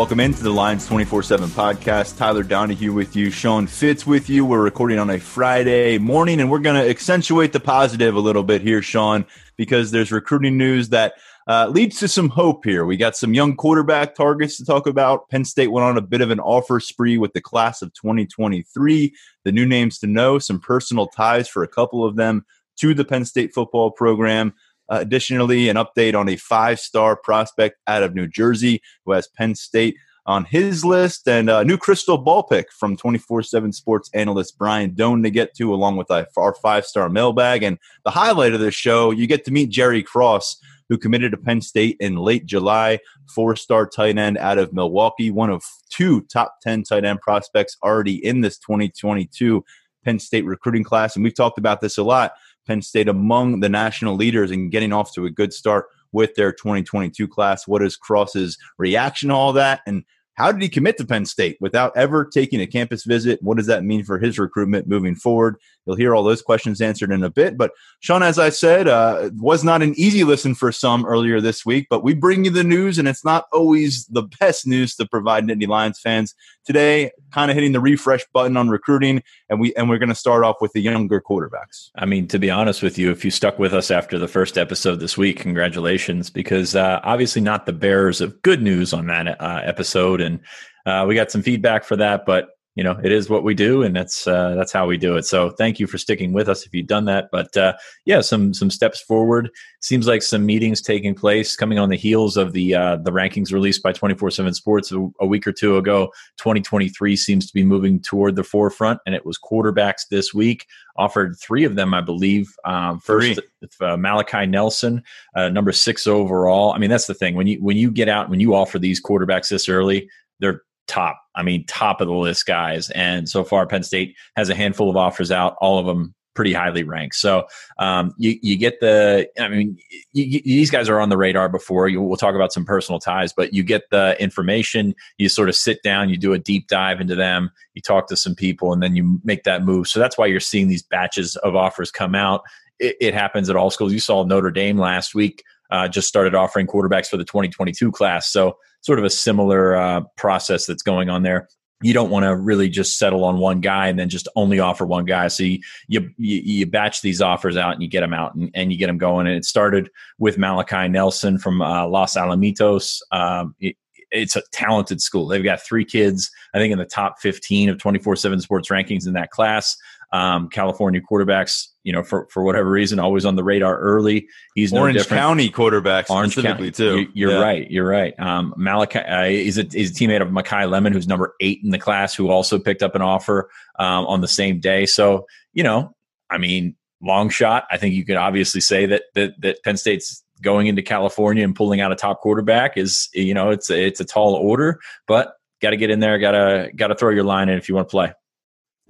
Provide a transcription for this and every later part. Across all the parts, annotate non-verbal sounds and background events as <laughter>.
Welcome into the Lions 24 7 podcast. Tyler Donahue with you, Sean Fitz with you. We're recording on a Friday morning, and we're going to accentuate the positive a little bit here, Sean, because there's recruiting news that uh, leads to some hope here. We got some young quarterback targets to talk about. Penn State went on a bit of an offer spree with the class of 2023. The new names to know, some personal ties for a couple of them to the Penn State football program. Uh, additionally, an update on a five star prospect out of New Jersey who has Penn State on his list, and a new crystal ball pick from 24 7 sports analyst Brian Dohn to get to, along with our five star mailbag. And the highlight of this show, you get to meet Jerry Cross, who committed to Penn State in late July, four star tight end out of Milwaukee, one of two top 10 tight end prospects already in this 2022 Penn State recruiting class. And we've talked about this a lot. Penn State among the national leaders and getting off to a good start with their 2022 class. What is Cross's reaction to all that? And how did he commit to Penn State without ever taking a campus visit? What does that mean for his recruitment moving forward? You'll hear all those questions answered in a bit. But Sean, as I said, uh, was not an easy listen for some earlier this week, but we bring you the news, and it's not always the best news to provide Nittany Lions fans. Today, kind of hitting the refresh button on recruiting, and we and we're going to start off with the younger quarterbacks. I mean, to be honest with you, if you stuck with us after the first episode this week, congratulations, because uh, obviously not the bearers of good news on that uh, episode, and uh, we got some feedback for that, but you know it is what we do and that's uh, that's how we do it. So thank you for sticking with us if you've done that. But uh, yeah some some steps forward. Seems like some meetings taking place coming on the heels of the uh, the rankings released by 24/7 Sports a, a, week or two ago. 2023 seems to be moving toward the forefront and it was quarterbacks this week. Offered three of them I believe um, first uh, Malachi Nelson uh, number 6 overall. I mean that's the thing. When you when you get out when you offer these quarterbacks this early they're top. I mean, top of the list guys. And so far, Penn State has a handful of offers out, all of them pretty highly ranked. So um, you, you get the, I mean, you, you, these guys are on the radar before. You, we'll talk about some personal ties, but you get the information. You sort of sit down, you do a deep dive into them, you talk to some people, and then you make that move. So that's why you're seeing these batches of offers come out. It, it happens at all schools. You saw Notre Dame last week. Uh, just started offering quarterbacks for the 2022 class. So sort of a similar uh, process that's going on there you don't want to really just settle on one guy and then just only offer one guy. So you you, you batch these offers out and you get them out and, and you get them going. And it started with Malachi Nelson from uh, Los Alamitos. Um, it, it's a talented school. They've got three kids, I think, in the top 15 of 24 7 sports rankings in that class. Um, California quarterbacks, you know, for, for whatever reason, always on the radar early. He's Orange no County quarterbacks Orange specifically County. too. You, are yeah. right. You're right. Um, Malachi uh, is a, is a teammate of Makai Lemon, who's number eight in the class, who also picked up an offer um, on the same day. So you know, I mean, long shot. I think you could obviously say that that that Penn State's going into California and pulling out a top quarterback is you know it's a, it's a tall order, but got to get in there. Got to got to throw your line in if you want to play.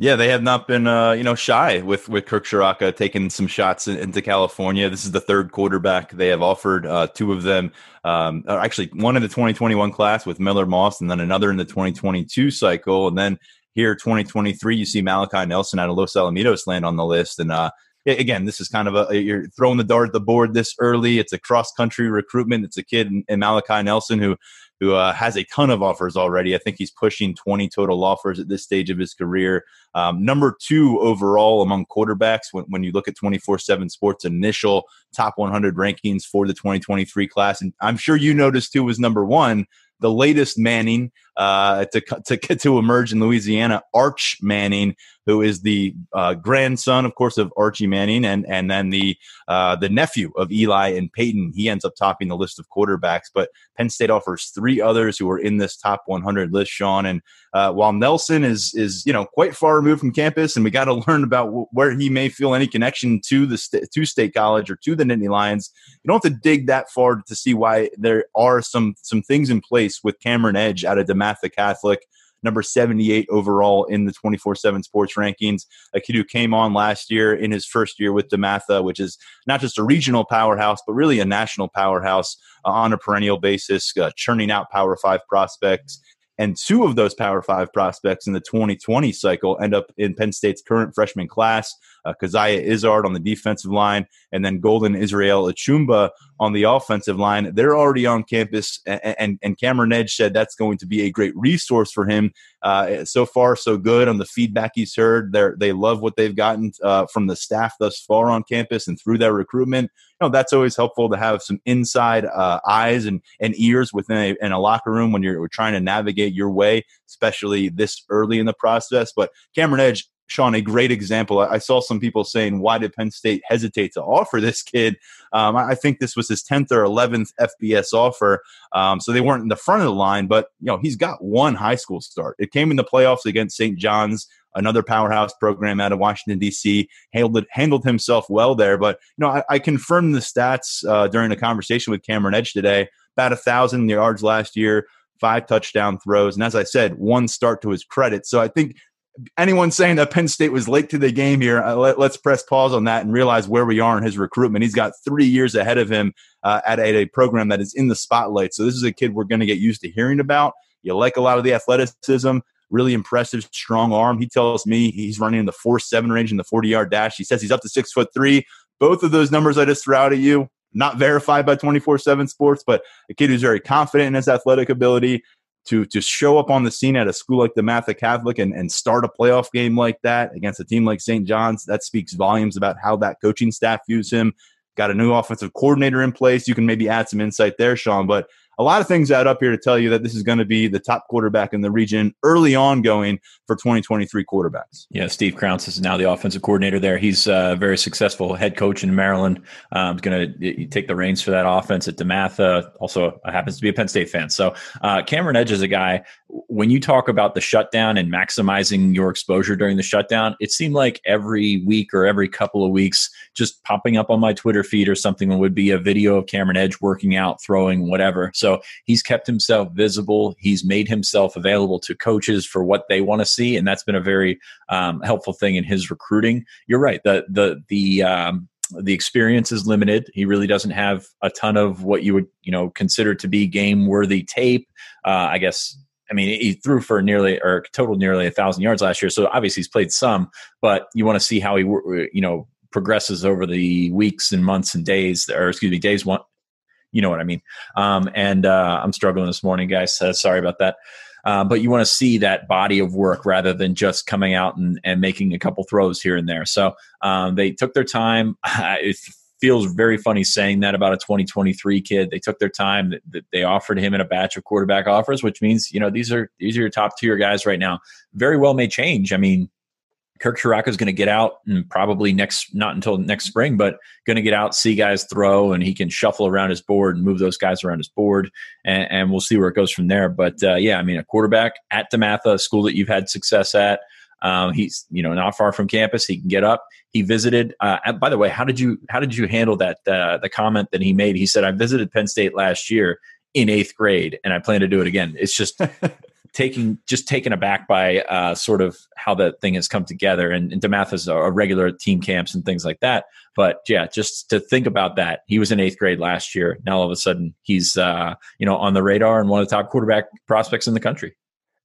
Yeah, they have not been, uh, you know, shy with with Kirk Ciarrocca taking some shots in, into California. This is the third quarterback they have offered. Uh, two of them, um, actually, one in the 2021 class with Miller Moss, and then another in the 2022 cycle. And then here, 2023, you see Malachi Nelson out of Los Alamitos land on the list. And uh, again, this is kind of a you're throwing the dart at the board this early. It's a cross country recruitment. It's a kid in, in Malachi Nelson who who uh, has a ton of offers already. I think he's pushing 20 total offers at this stage of his career. Um, number two overall among quarterbacks when, when you look at 24 7 sports initial top 100 rankings for the 2023 class. And I'm sure you noticed who was number one the latest Manning uh, to to to emerge in Louisiana, Arch Manning, who is the uh, grandson, of course, of Archie Manning, and and then the uh, the nephew of Eli and Peyton. He ends up topping the list of quarterbacks. But Penn State offers three others who are in this top 100 list, Sean. And uh, while Nelson is is you know quite far removed from campus, and we got to <laughs> learn about where he may feel any connection to the st- to State College or to the Nittany Lions, you don't have to dig that far to see why there are some some things in place with Cameron Edge out of DeMatha Catholic number 78 overall in the 24 7 sports rankings. A kid who came on last year in his first year with DeMatha, which is not just a regional powerhouse, but really a national powerhouse uh, on a perennial basis, uh, churning out Power Five prospects. And two of those Power Five prospects in the 2020 cycle end up in Penn State's current freshman class. Uh, Coziah Izzard on the defensive line, and then Golden Israel Achumba on the offensive line. They're already on campus, and, and, and Cameron Edge said that's going to be a great resource for him. Uh, so far, so good on the feedback he's heard. They they love what they've gotten uh, from the staff thus far on campus and through their recruitment. You know, that's always helpful to have some inside uh, eyes and, and ears within a, in a locker room when you're trying to navigate your way, especially this early in the process. But Cameron Edge Sean, a great example. I saw some people saying, why did Penn State hesitate to offer this kid? Um, I think this was his 10th or 11th FBS offer. Um, so they weren't in the front of the line, but, you know, he's got one high school start. It came in the playoffs against St. John's, another powerhouse program out of Washington, D.C., handled, handled himself well there. But, you know, I, I confirmed the stats uh, during a conversation with Cameron Edge today. About a thousand yards last year, five touchdown throws. And as I said, one start to his credit. So I think anyone saying that Penn State was late to the game here, uh, let, us press pause on that and realize where we are in his recruitment. He's got three years ahead of him uh, at, at, a program that is in the spotlight. So this is a kid we're going to get used to hearing about. You like a lot of the athleticism, really impressive, strong arm. He tells me he's running in the four seven range in the forty yard dash. He says he's up to six foot three. Both of those numbers I just threw out at you, not verified by 24 7 sports, but a kid who's very confident in his athletic ability to to show up on the scene at a school like DeMatha Catholic and, and start a playoff game like that against a team like St. John's, that speaks volumes about how that coaching staff views him. Got a new offensive coordinator in place. You can maybe add some insight there, Sean. But a lot of things add up here to tell you that this is going to be the top quarterback in the region early on going for 2023 quarterbacks. Yeah, Steve Krauts is now the offensive coordinator there. He's a very successful head coach in Maryland. Um, going to take the reins for that offense at DeMatha. Also happens to be a Penn State fan. So uh, Cameron Edge is a guy. When you talk about the shutdown and maximizing your exposure during the shutdown, it seemed like every week or every couple of weeks, just popping up on my Twitter feed or something would be a video of Cameron Edge working out, throwing, whatever. So he's kept himself visible. He's made himself available to coaches for what they want to see, and that's been a very um, helpful thing in his recruiting. You're right. The the the um, the experience is limited. He really doesn't have a ton of what you would you know consider to be game worthy tape. Uh, I guess I mean, he threw for nearly or total nearly a thousand yards last year. So obviously he's played some, but you want to see how he, you know, progresses over the weeks and months and days, or excuse me, days, one, you know what I mean. Um, and uh, I'm struggling this morning, guys. Sorry about that. Uh, but you want to see that body of work rather than just coming out and, and making a couple throws here and there. So um, they took their time. <laughs> it feels very funny saying that about a 2023 kid. They took their time. They offered him in a batch of quarterback offers, which means you know these are these are your top tier guys right now. Very well may change. I mean, Kirk Ciarrocca is going to get out and probably next, not until next spring, but going to get out, see guys throw, and he can shuffle around his board and move those guys around his board, and, and we'll see where it goes from there. But uh, yeah, I mean, a quarterback at DeMatha, a school that you've had success at. Um, he's you know not far from campus. He can get up. He visited. Uh, by the way, how did you how did you handle that? Uh, the comment that he made. He said, "I visited Penn State last year in eighth grade, and I plan to do it again." It's just <laughs> taking just taken aback by uh, sort of how that thing has come together. And, and DeMath is a, a regular team camps and things like that. But yeah, just to think about that, he was in eighth grade last year. Now all of a sudden he's uh, you know on the radar and one of the top quarterback prospects in the country.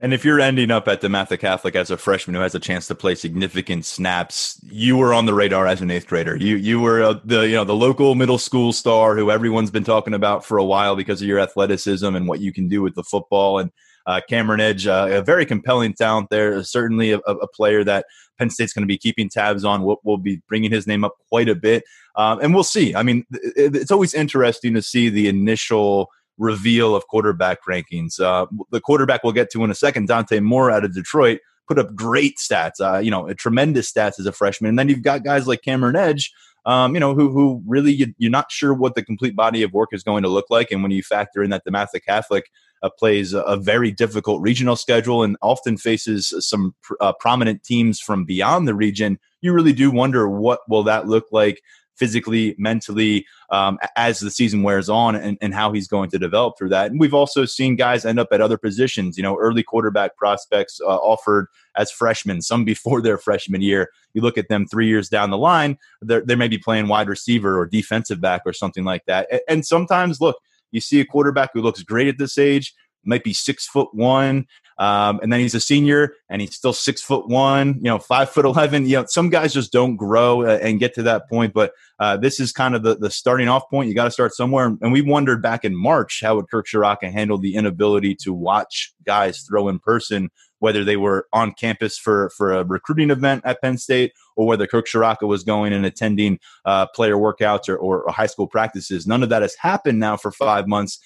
And if you're ending up at DeMatha Catholic as a freshman who has a chance to play significant snaps, you were on the radar as an eighth grader. You you were uh, the you know the local middle school star who everyone's been talking about for a while because of your athleticism and what you can do with the football. And uh, Cameron Edge, uh, a very compelling talent there. Certainly a, a player that Penn State's going to be keeping tabs on. We'll, we'll, be bringing his name up quite a bit, um, and we'll see. I mean, it's always interesting to see the initial reveal of quarterback rankings. Uh, the quarterback we'll get to in a second, Dante Moore out of Detroit, put up great stats. Uh, you know, tremendous stats as a freshman, and then you've got guys like Cameron Edge. Um, you know, who who really you, are not sure what the complete body of work is going to look like, and when you factor in that DeMatha Catholic uh, plays a, a, very difficult regional schedule and often faces some pr- uh, prominent teams from beyond the region, you really do wonder what will that look like physically, mentally, um, as the season wears on and, and, how he's going to develop through that. And we've also seen guys end up at other positions, you know, early quarterback prospects uh, offered as freshmen, some <laughs> before their freshman year. You look at them three years down the line, they may be playing wide receiver or defensive back or something like that. And, and sometimes, look, you see a quarterback who looks great at this age, might be six foot one, Um, and then he's a senior and he's still six foot one, you know, five foot 11. You know, some guys just don't grow uh, and get to that point. But uh, this is kind of the, the starting off point. You got to start somewhere. And we wondered back in March how would Kirk Ciarrocca handle the inability to watch guys throw in person whether they were on campus for for a recruiting event at Penn State or whether Kirk Ciarrocca was going and attending uh, player workouts or, or, high school practices. None of that has happened now for five months,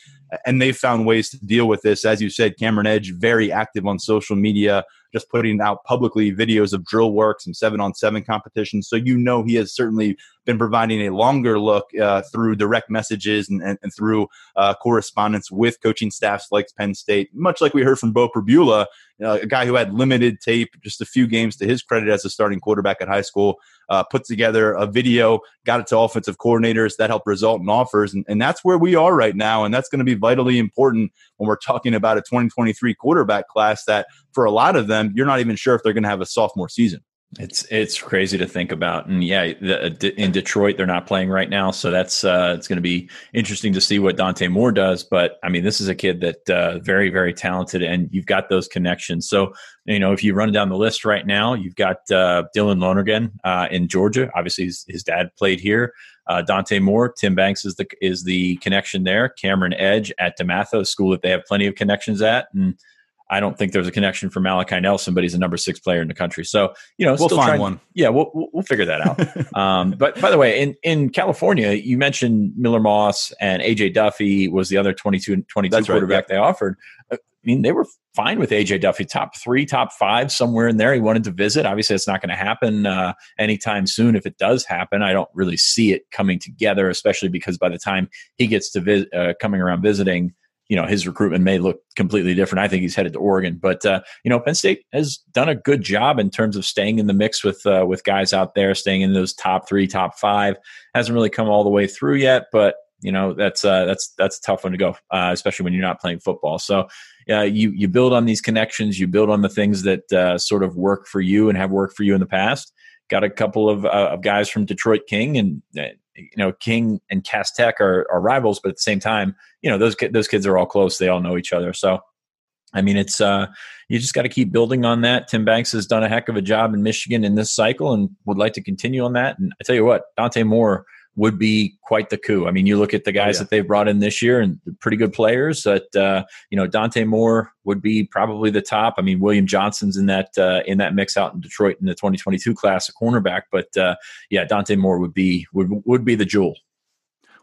and they've found ways to deal with this. As you said, Cameron Edge very active on social media, just putting out publicly videos of drill works and seven on seven competitions. So you know he has certainly been providing a longer look uh, through direct messages and, and, and through uh, correspondence with coaching staffs like Penn State, much like we heard from Beau Pribula, uh, a guy who had limited tape, just a few games to his credit as a starting quarterback at high school, uh, put together a video, got it to offensive coordinators that helped result in offers. And, and that's where we are right now. And that's going to be vitally important when we're talking about a 2023 quarterback class that for a lot of them, you're not even sure if they're going to have a sophomore season. It's it's crazy to think about, and yeah, the, in Detroit they're not playing right now, so that's uh, it's going to be interesting to see what Dante Moore does. But I mean, this is a kid that uh, very very talented, and you've got those connections. So you know, if you run down the list right now, you've got uh, Dylan Lonergan uh, in Georgia. Obviously, his, his dad played here. Uh, Dante Moore, Tim Banks is the is the connection there. Cameron Edge at DeMatha, a school that they have plenty of connections at, and I don't think there's a connection for Malachi Nelson, but he's a number six player in the country. So you know, we'll find trying, one. Yeah, we'll we'll figure that out. <laughs> um, but by the way, in in California, you mentioned Miller Moss and AJ Duffy was the other 22 22 That's quarterback right, yeah. they offered. Uh, I mean, they were fine with AJ Duffy, top three, top five, somewhere in there. He wanted to visit. Obviously, it's not going to happen uh, anytime soon. If it does happen, I don't really see it coming together, especially because by the time he gets to visit, uh, coming around visiting, you know his recruitment may look completely different. I think he's headed to Oregon, but uh, you know Penn State has done a good job in terms of staying in the mix with uh, with guys out there, staying in those top three, top five. Hasn't really come all the way through yet, but you know that's uh, that's that's a tough one to go, uh, especially when you're not playing football. So uh, you you build on these connections, you build on the things that uh, sort of work for you and have worked for you in the past. Got a couple of, uh, of guys from Detroit King, and uh, you know King and Cass Tech are, are rivals, but at the same time, you know those those kids are all close. They all know each other. So, I mean, it's uh, you just got to keep building on that. Tim Banks has done a heck of a job in Michigan in this cycle, and would like to continue on that. And I tell you what, Dante Moore would be quite the coup. I mean, you look at the guys oh, yeah. that they've brought in this year and pretty good players. That uh, you know, Dante Moore would be probably the top. I mean, William Johnson's in that uh, in that mix out in Detroit in the 2022 class, a cornerback. But uh, yeah, Dante Moore would be would would be the jewel.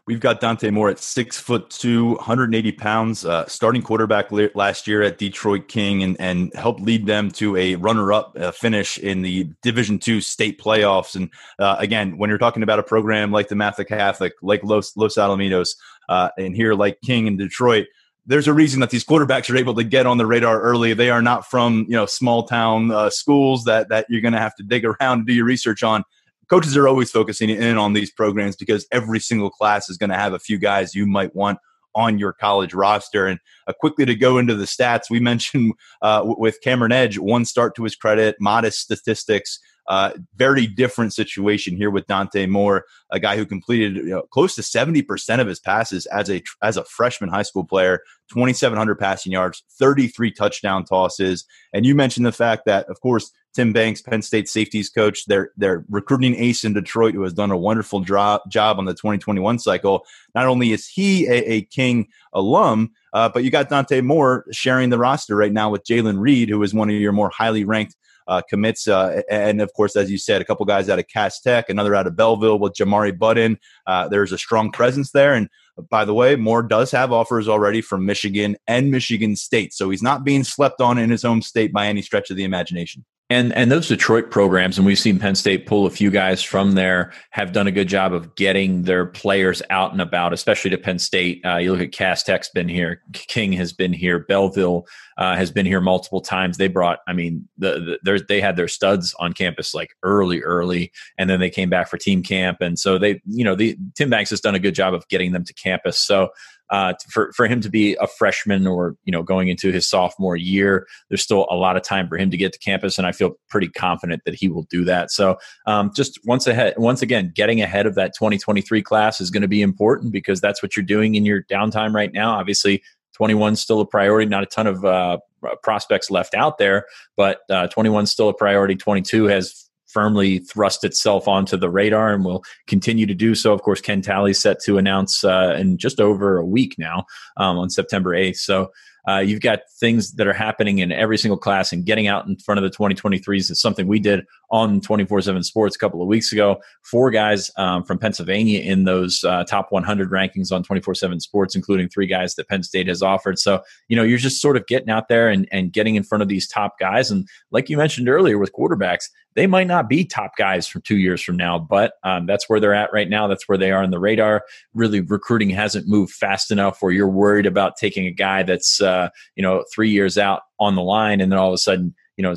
We've got Dante Moore at six foot two, 180 pounds, uh, starting quarterback last year at Detroit King, and and helped lead them to a runner-up uh, finish in the Division two state playoffs. And uh, again, when you're talking about a program like DeMatha Catholic, like Los Los Alamitos, uh, and here like King in Detroit, there's a reason that these quarterbacks are able to get on the radar early. They are not from you know small town uh, schools that that you're going to have to dig around and do your research on coaches are always focusing in on these programs because every single class is going to have a few guys you might want on your college roster. And uh, quickly to go into the stats, we <laughs> mentioned uh, with Cameron Edge, one start to his credit, modest statistics. Uh, very different situation here with Dante Moore, a guy who completed you know, close to 70% of his passes as a as a freshman high school player, 2,700 passing yards, 33 touchdown tosses. And you mentioned the fact that, of course, Tim Banks, Penn State safeties coach, their recruiting ace in Detroit, who has done a wonderful job job on the 2021 cycle. Not only is he a, a King alum, uh, but you got Dante Moore sharing the roster right now with Jalen Reed, who is one of your more highly ranked uh, commits. Uh, and of course, as you said, a couple guys out of Cass Tech, another out of Belleville with Jamari Buddin. Uh, there's a strong presence there. And by the way, Moore does have offers already from Michigan and Michigan State. So he's not being slept on in his home state by any stretch of the imagination. And and those Detroit programs, and we've seen Penn State pull a few guys from there, have done a good job of getting their players out and about, especially to Penn State. Uh, you look at Cass Tech's been here, King has been here, Belleville uh, has been here multiple times. They brought, I mean, the, the they had their studs on campus like early, early, and then they came back for team camp, and so they, you know, the Tim Banks has done a good job of getting them to campus. So uh, for for him to be a freshman or you know going into his sophomore year, there's still a lot of time for him to get to campus, and I feel pretty confident that he will do that. So um, just once ahead, once again, getting ahead of that 2023 class is going to be important because that's what you're doing in your downtime right now. Obviously, 21 still a priority. Not a ton of uh, prospects left out there, but uh, 21 is still a priority. 22 has firmly thrust itself onto the radar and will continue to do so. Of course, Ken Talley's set to announce uh, in just over a week now um, on September 8th. So uh, you've got things that are happening in every single class, and getting out in front of the 2023s is something we did on 24 7 Sports a couple of weeks ago. Four guys um, from Pennsylvania in those uh, top 100 rankings on 24 7 Sports, including three guys that Penn State has offered. So, you know, you're just sort of getting out there and, and getting in front of these top guys. And like you mentioned earlier with quarterbacks, they might not be top guys from two years from now, but um, that's where they're at right now. That's where they are on the radar. Really, recruiting hasn't moved fast enough where you're worried about taking a guy that's, uh, you know, three years out on the line and then all of a sudden, you know,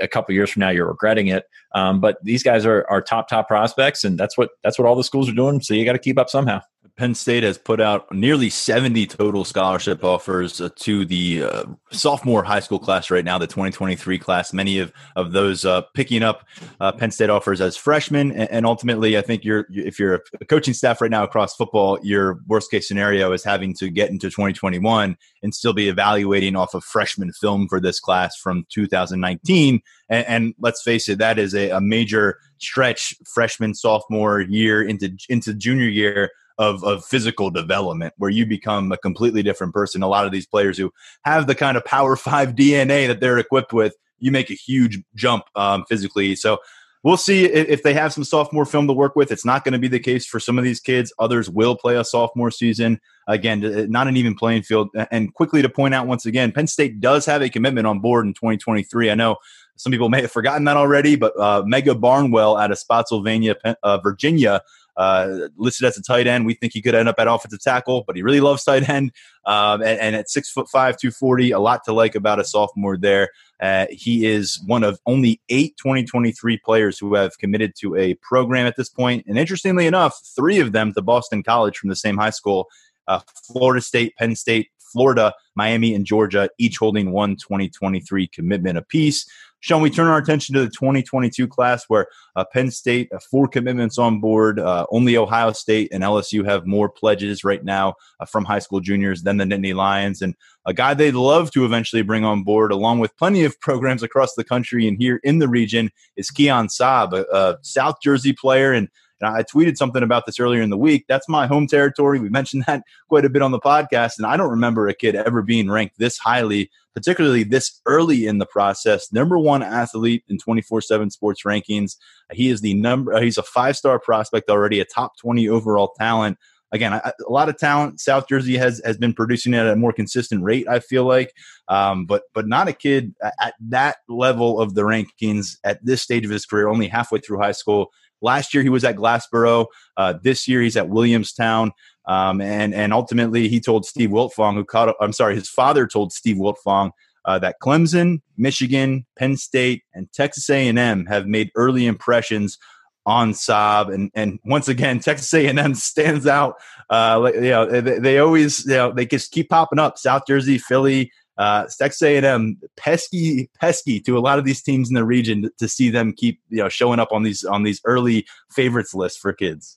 a couple years from now, you're regretting it. Um, but these guys are, are top, top prospects, and that's what that's what all the schools are doing. So you got to keep up somehow. Penn State has put out nearly 70 total scholarship offers uh, to the uh, sophomore high school class right now, the 2023 class. Many of, of those uh, picking up uh, Penn State offers as freshmen. And, and, ultimately, I think you're if you're a coaching staff right now across football, your worst case scenario is having to get into 2021 and still be evaluating off of freshman film for this class from 2019. And, and let's face it, that is a, a major stretch freshman, sophomore year into into junior year of, of physical development where you become a completely different person. A lot of these players who have the kind of power <laughs> five DNA that they're equipped with, you make a huge jump um, physically. So we'll see if they have some sophomore film to work with. It's not going to be the case for some of these kids. Others will play a sophomore season. Again, not an even playing field. And quickly to point out once again, Penn State does have a commitment on board in 2023. I know some people may have forgotten that already, but uh, Mega Barnwell out of Spotsylvania, uh, Virginia, uh, listed as a tight end. We think he could end up at offensive tackle, but he really loves tight end. Um, and, and, at six foot five, 240, a lot to like about a sophomore there. Uh, he is one of only eight 2023 players who have committed to a program at this point. And interestingly enough, three of them to Boston College from the same high school uh, Florida State, Penn State, Florida, Miami, and Georgia, each holding one 2023 commitment apiece. Sean, we turn our attention to the 2022 class where uh, Penn State, uh, four commitments on board. Uh, only Ohio State and LSU have more pledges right now uh, from high school juniors than the Nittany Lions. And a guy they'd love to eventually bring on board, along with plenty of programs across the country and here in the region, is Keon Sabb, a, a South Jersey player. And and I tweeted something about this earlier in the week. That's my home territory. We mentioned <laughs> that quite a bit on the podcast. And I don't remember a kid ever being ranked this highly, particularly this early in the process. Number one athlete in 24 7 sports rankings. He is the number, he's a five star prospect already, a top 20 overall talent again, a lot of talent. South Jersey has has been producing at a more consistent rate. I feel like, um, but but not a kid at that level of the rankings at this stage of his career, only halfway through high school. Last year he was at Glassboro. Uh, this year he's at Williamstown. Um, and and ultimately he told Steve Wiltfong, who caught. I'm sorry, his father told Steve Wiltfong uh, that Clemson, Michigan, Penn State, and Texas A&M have made early impressions on Sabb, and and once again <laughs> Texas A&M stands out. Uh, you know they, they always you know they just keep popping up. South Jersey, Philly, uh, Texas A&M pesky, pesky to a lot of these teams in the region to, see them keep you know showing up on these on these early favorites lists for kids.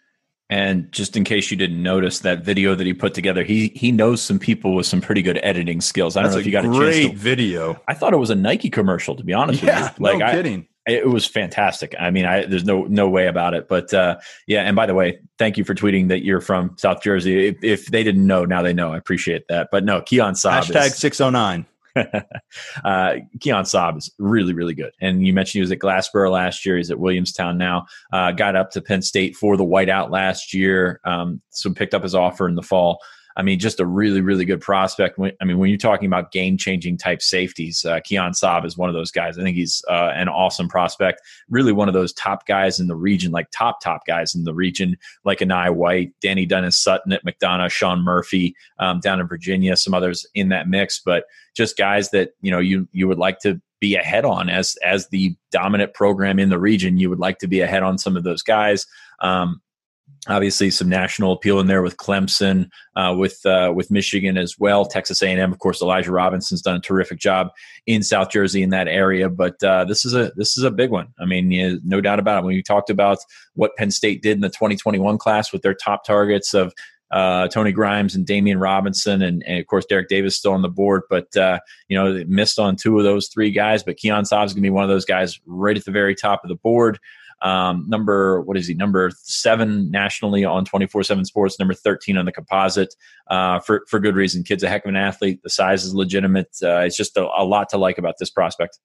And just in case you didn't notice that video that he put together, he he knows some people with some pretty good editing skills. I don't That's know if you got a great chance to, video. I thought it was a Nike commercial, to be honest yeah, with you. Like, no I, kidding. It was fantastic. I mean, I, there's no no way about it. But uh, yeah, and by the way, thank you for tweeting that you're from South Jersey. If, if they didn't know, now they know. I appreciate that. But no, Keon Sabb Hashtag 609. <laughs> uh, Keon Sabb is really, really good. And you mentioned he was at Glassboro last year. He's at Williamstown now. Uh, got up to Penn State for the whiteout last year. Um, so picked up his offer in the fall. I mean, just a really, really good prospect. I mean, when you're talking about game changing type safeties, uh, Keon Sabb is one of those guys. I think he's uh, an awesome prospect. Really, one of those top guys in the region, like top, top guys in the region, like Enai White, Dani Dennis Sutton at McDonogh, Sean Murphy um, down in Virginia, some others in that mix. But just guys that you know you you would like to be ahead on as as the dominant program in the region. You would like to be ahead on some of those guys. Um, obviously some national appeal in there with Clemson, uh, with uh, with Michigan as well. Texas A&M, of course, Elijah Robinson's done a terrific job in South Jersey in that area. But uh, this is a this is a big one. I mean, no doubt about it. When you talked about what Penn State did in the 2021 class with their top targets of uh, Tony Grimes and Damian Robinson, and, and, of course Derek Davis still on the board. But uh, you know, they missed on two of those three guys. But Keon Sabb is going to be one of those guys right at the very top of the board. Um, number what is he? Number seven nationally on twenty four seven Sports. Number thirteen on the composite. Uh, for for good reason. Kid's a heck of an athlete. The size is legitimate. Uh, it's just a, a lot to like about this prospect.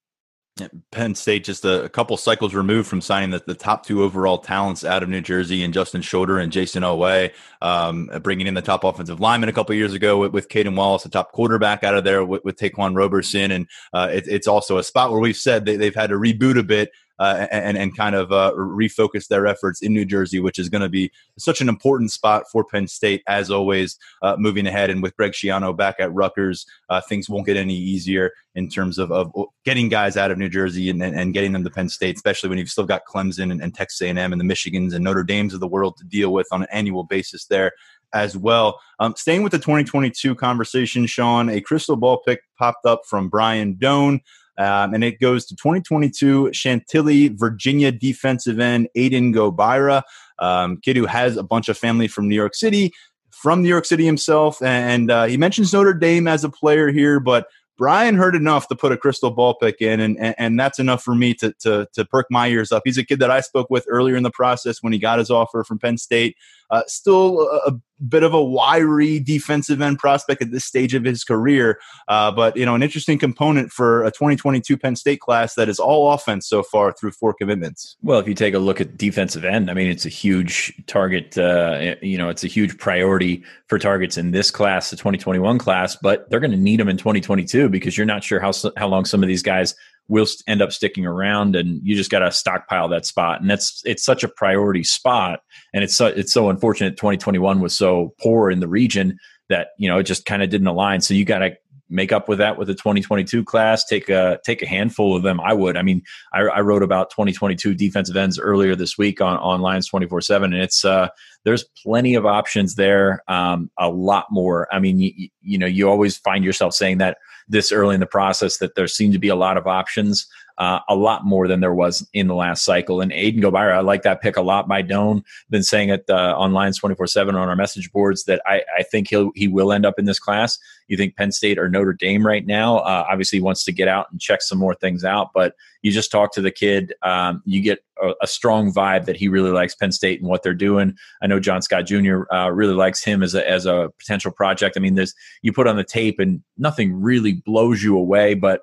Penn State just a, a, couple cycles removed from signing the, the, top two overall talents out of New Jersey and Justin Shorter and Jayson Oweh, um, bringing in the top offensive lineman a couple years ago with, with Caedan Wallace, the top quarterback out of there with, with Ta'Quan Roberson. And uh, it, it's also a spot where we've said they, they've had to reboot a bit uh, and and kind of uh, refocus their efforts in New Jersey, which is going to be such an important spot for Penn State as always uh, moving ahead. And with Greg Schiano back at Rutgers, uh, things won't get any easier in terms of, of getting guys out of New Jersey and, and, getting them to Penn State, especially when you've still got Clemson and, and Texas A&M and the Michigans and Notre Dames of the world to deal with on an annual basis there as well. Um, staying with the 2022 conversation, Sean, a crystal ball pick popped up from Brian Dohn. Um, and it goes to 2022 Chantilly, Virginia defensive end Aiden Gobaira, um, kid who has a bunch of family from New York City, from New York City himself. And uh, he mentions Notre Dame as a player here, but Brian heard enough to put a crystal ball pick in, and, and, and that's enough for me to, to, to perk my ears up. He's a kid that I spoke with earlier in the process when he got his offer from Penn State. Uh, still a, a, bit of a wiry defensive end prospect at this stage of his career, uh, but you know an interesting component for a 2022 Penn State class that is all offense so far through four commitments. Well, if you take a look at defensive end, I mean it's a huge target. Uh, you know, it's a huge priority for targets in this class, the 2021 class, but they're going to need them in 2022 because you're not sure how how long some of these guys will end up sticking around and you just got to stockpile that spot. And that's it's such a priority spot and it's so, it's so unfortunate 2021 was so poor in the region that you know it just kind of didn't align. So you got to make up with that with the 2022 class take a take a handful of them i would. I mean i, I wrote about 2022 defensive ends earlier this week on on Lions 24 7 and it's uh there's plenty of options there um a lot more. I mean you, you know you always find yourself saying that this early in the process that there seem to be a lot of options, uh, a lot more than there was in the last cycle. And Aiden Gobaira, I like that pick a lot by Dohn. Been saying it uh, on Lions 24 7 on our message boards that I, I think he'll, he will end up in this class. You think Penn State or Notre Dame right now? Uh, obviously, wants to get out and check some more things out, but you just talk to the kid, um, you get a, a, strong vibe that he really likes Penn State and what they're doing. I know John Scott Jr. Uh, really likes him as a as a potential project. I mean, there's you put on the tape and nothing really blows you away, but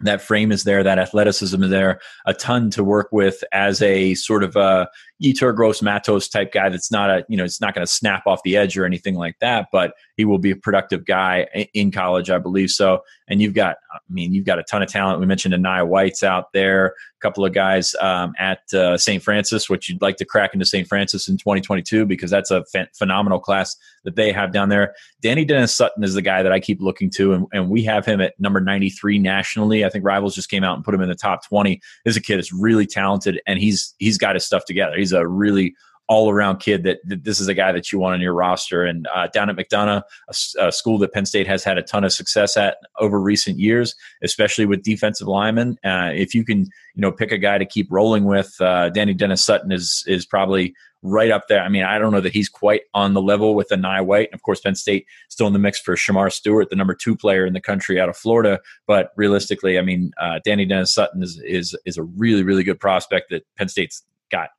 that frame is there, that athleticism is there, a ton to work with as a sort of a Yetur Gross Matos type guy that's not a, you know, it's not going to snap off the edge or anything like that, but he will be a productive guy in college, I believe so. And you've got, I mean, you've got a ton of talent. We mentioned Enai White's out there, a couple of guys um, at uh, St. Francis, which you'd like to crack into St. Francis in 2022 because that's a ph- phenomenal class that they have down there. Dani Dennis Sutton is the guy that I keep looking to, and, and we have him at number 93 nationally. I think Rivals just came out and put him in the top 20. This is a kid that's really talented, and he's he's got his stuff together. He's a really all around kid that, that, this is a guy that you want on your roster. And uh, down at McDonogh, a, a, school that Penn State has had a ton of success at over recent years, especially with defensive linemen. Uh, if you can, you know, pick a guy to keep rolling with, uh, Dani Dennis Sutton is is probably right up there. I mean, I don't know that he's quite on the level with Enai White. And of course, Penn State still in the mix for Shemar Stewart, the number two player in the country out of Florida. But realistically, I mean, uh, Dani Dennis Sutton is is is a really really good prospect that Penn State's got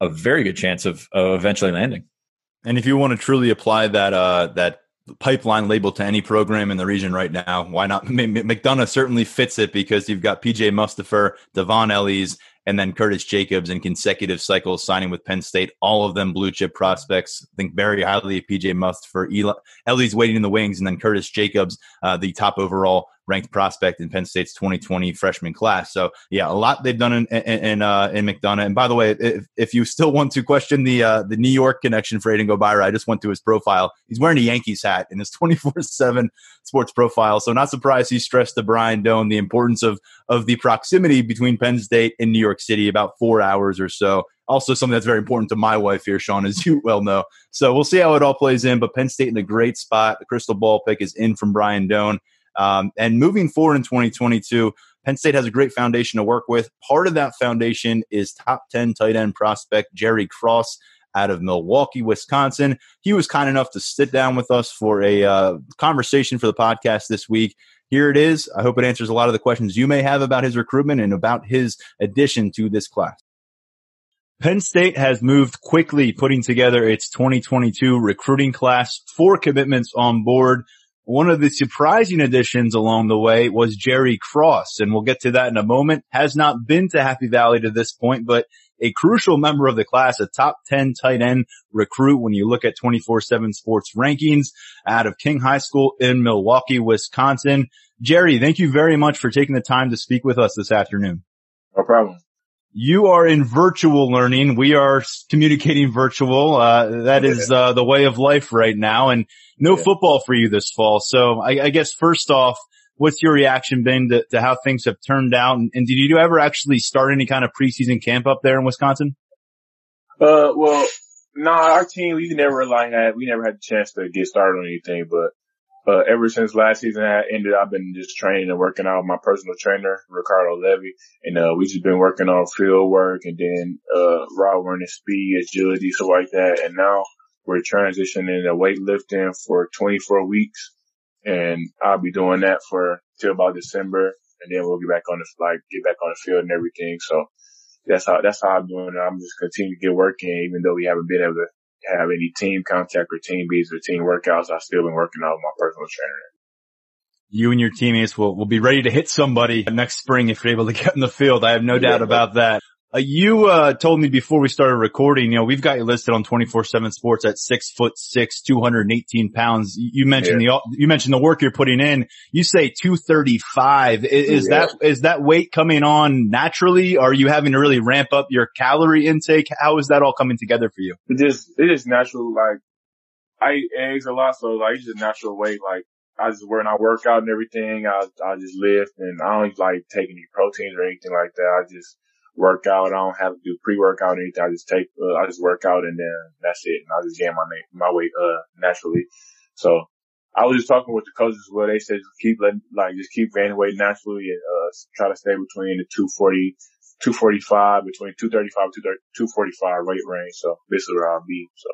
a very good chance of, of eventually landing. And if you want to truly apply that uh, that pipeline label to any program in the region right now, why not? <laughs> McDonogh certainly fits it because you've got PJ Mustipher, Devon Ellies, and then Curtis Jacobs in consecutive cycles signing with Penn State. All of them blue chip prospects. Think very highly of PJ Mustipher. Eli, Ellie's waiting in the wings, and then Curtis Jacobs, uh, the top overall ranked prospect in Penn State's 2020 freshman class. So yeah, a lot they've done in in, in, uh, in McDonogh. And by the way, if, if you still want to question the uh, the New York connection for Aiden Gobaira, I just went to his profile. He's wearing a Yankees hat in his <laughs> 24 seven sports profile. So not surprised he stressed to Brian Dohn the importance of of the proximity between Penn State and New York City, about four hours or so. Also, something that's very important to my wife here, Sean, as <laughs> you well know. So we'll see how it all plays in. But Penn State in a great spot. The crystal ball pick is in from Brian Dohn. Um, and moving forward in 2022, Penn State has a great foundation to work with. Part of that foundation is top 10 tight end prospect Jerry Cross out of Milwaukee, Wisconsin. He was kind enough to sit down with us for a uh, conversation for the podcast this week. Here it is. I hope it answers a lot of the questions you may have about his recruitment and about his addition to this class. Penn State has moved quickly putting together its 2022 recruiting class, four commitments on board. One of the surprising additions along the way was Jerry Cross, and we'll get to that in a moment. Has not been to Happy Valley to this point, but a crucial member of the class, a top 10 tight end recruit when you look at 24-7 sports rankings out of King High School in Milwaukee, Wisconsin. Jerry, thank you very much for taking the time to speak with us this afternoon. No problem. You are in virtual learning. We are communicating virtual. Uh, that is, uh, the way of life right now and no yeah. football for you this fall. So I, I, guess first off, what's your reaction been to, to how things have turned out? And, and, did you ever actually start any kind of preseason camp up there in Wisconsin? Uh, well, no, nah, our team, we never like had, we never had a chance to get started on anything, but uh, ever since last season ended, I've been just training and working out with my personal trainer, Ricardo Levy. And, uh, we just been working on field work and then, uh, raw running speed, agility, stuff like that. And now we're transitioning to weightlifting for 24 weeks. And I'll be doing that for till about December. And then we'll get back on the, like, get back on the field and everything. So that's how, that's how I'm doing it. I'm just continuing to get working, even though we haven't been able to have any team contact or team beats or team workouts. I've still been working out with my personal trainer. You and your teammates will, will be ready to hit somebody next spring if you're able to get in the field. I have no doubt about that. Uh, you uh, told me before we started recording, you know, we've got you listed on 24/7 Sports at six foot six, 218 pounds. You mentioned yeah. the you mentioned the work you're putting in. You say 235. Is, is yeah. that is that weight coming on naturally? Are you having to really ramp up your calorie intake? How is that all coming together for you? It just it is natural. Like I eat eggs a lot, so like it's just natural weight. Like I just when I work out and everything, I I just lift and I don't like take any proteins or anything like that. I just work out. I don't have to do pre-workout or anything. I just take, uh, I just work out and then that's it. And I just gain my my weight, uh, naturally. So I was just talking with the coaches as well. They said just keep letting, like, just keep gaining weight naturally and, uh, try to stay between the 240, 245, between 235 and 245 weight range. So this is where I'll be. So.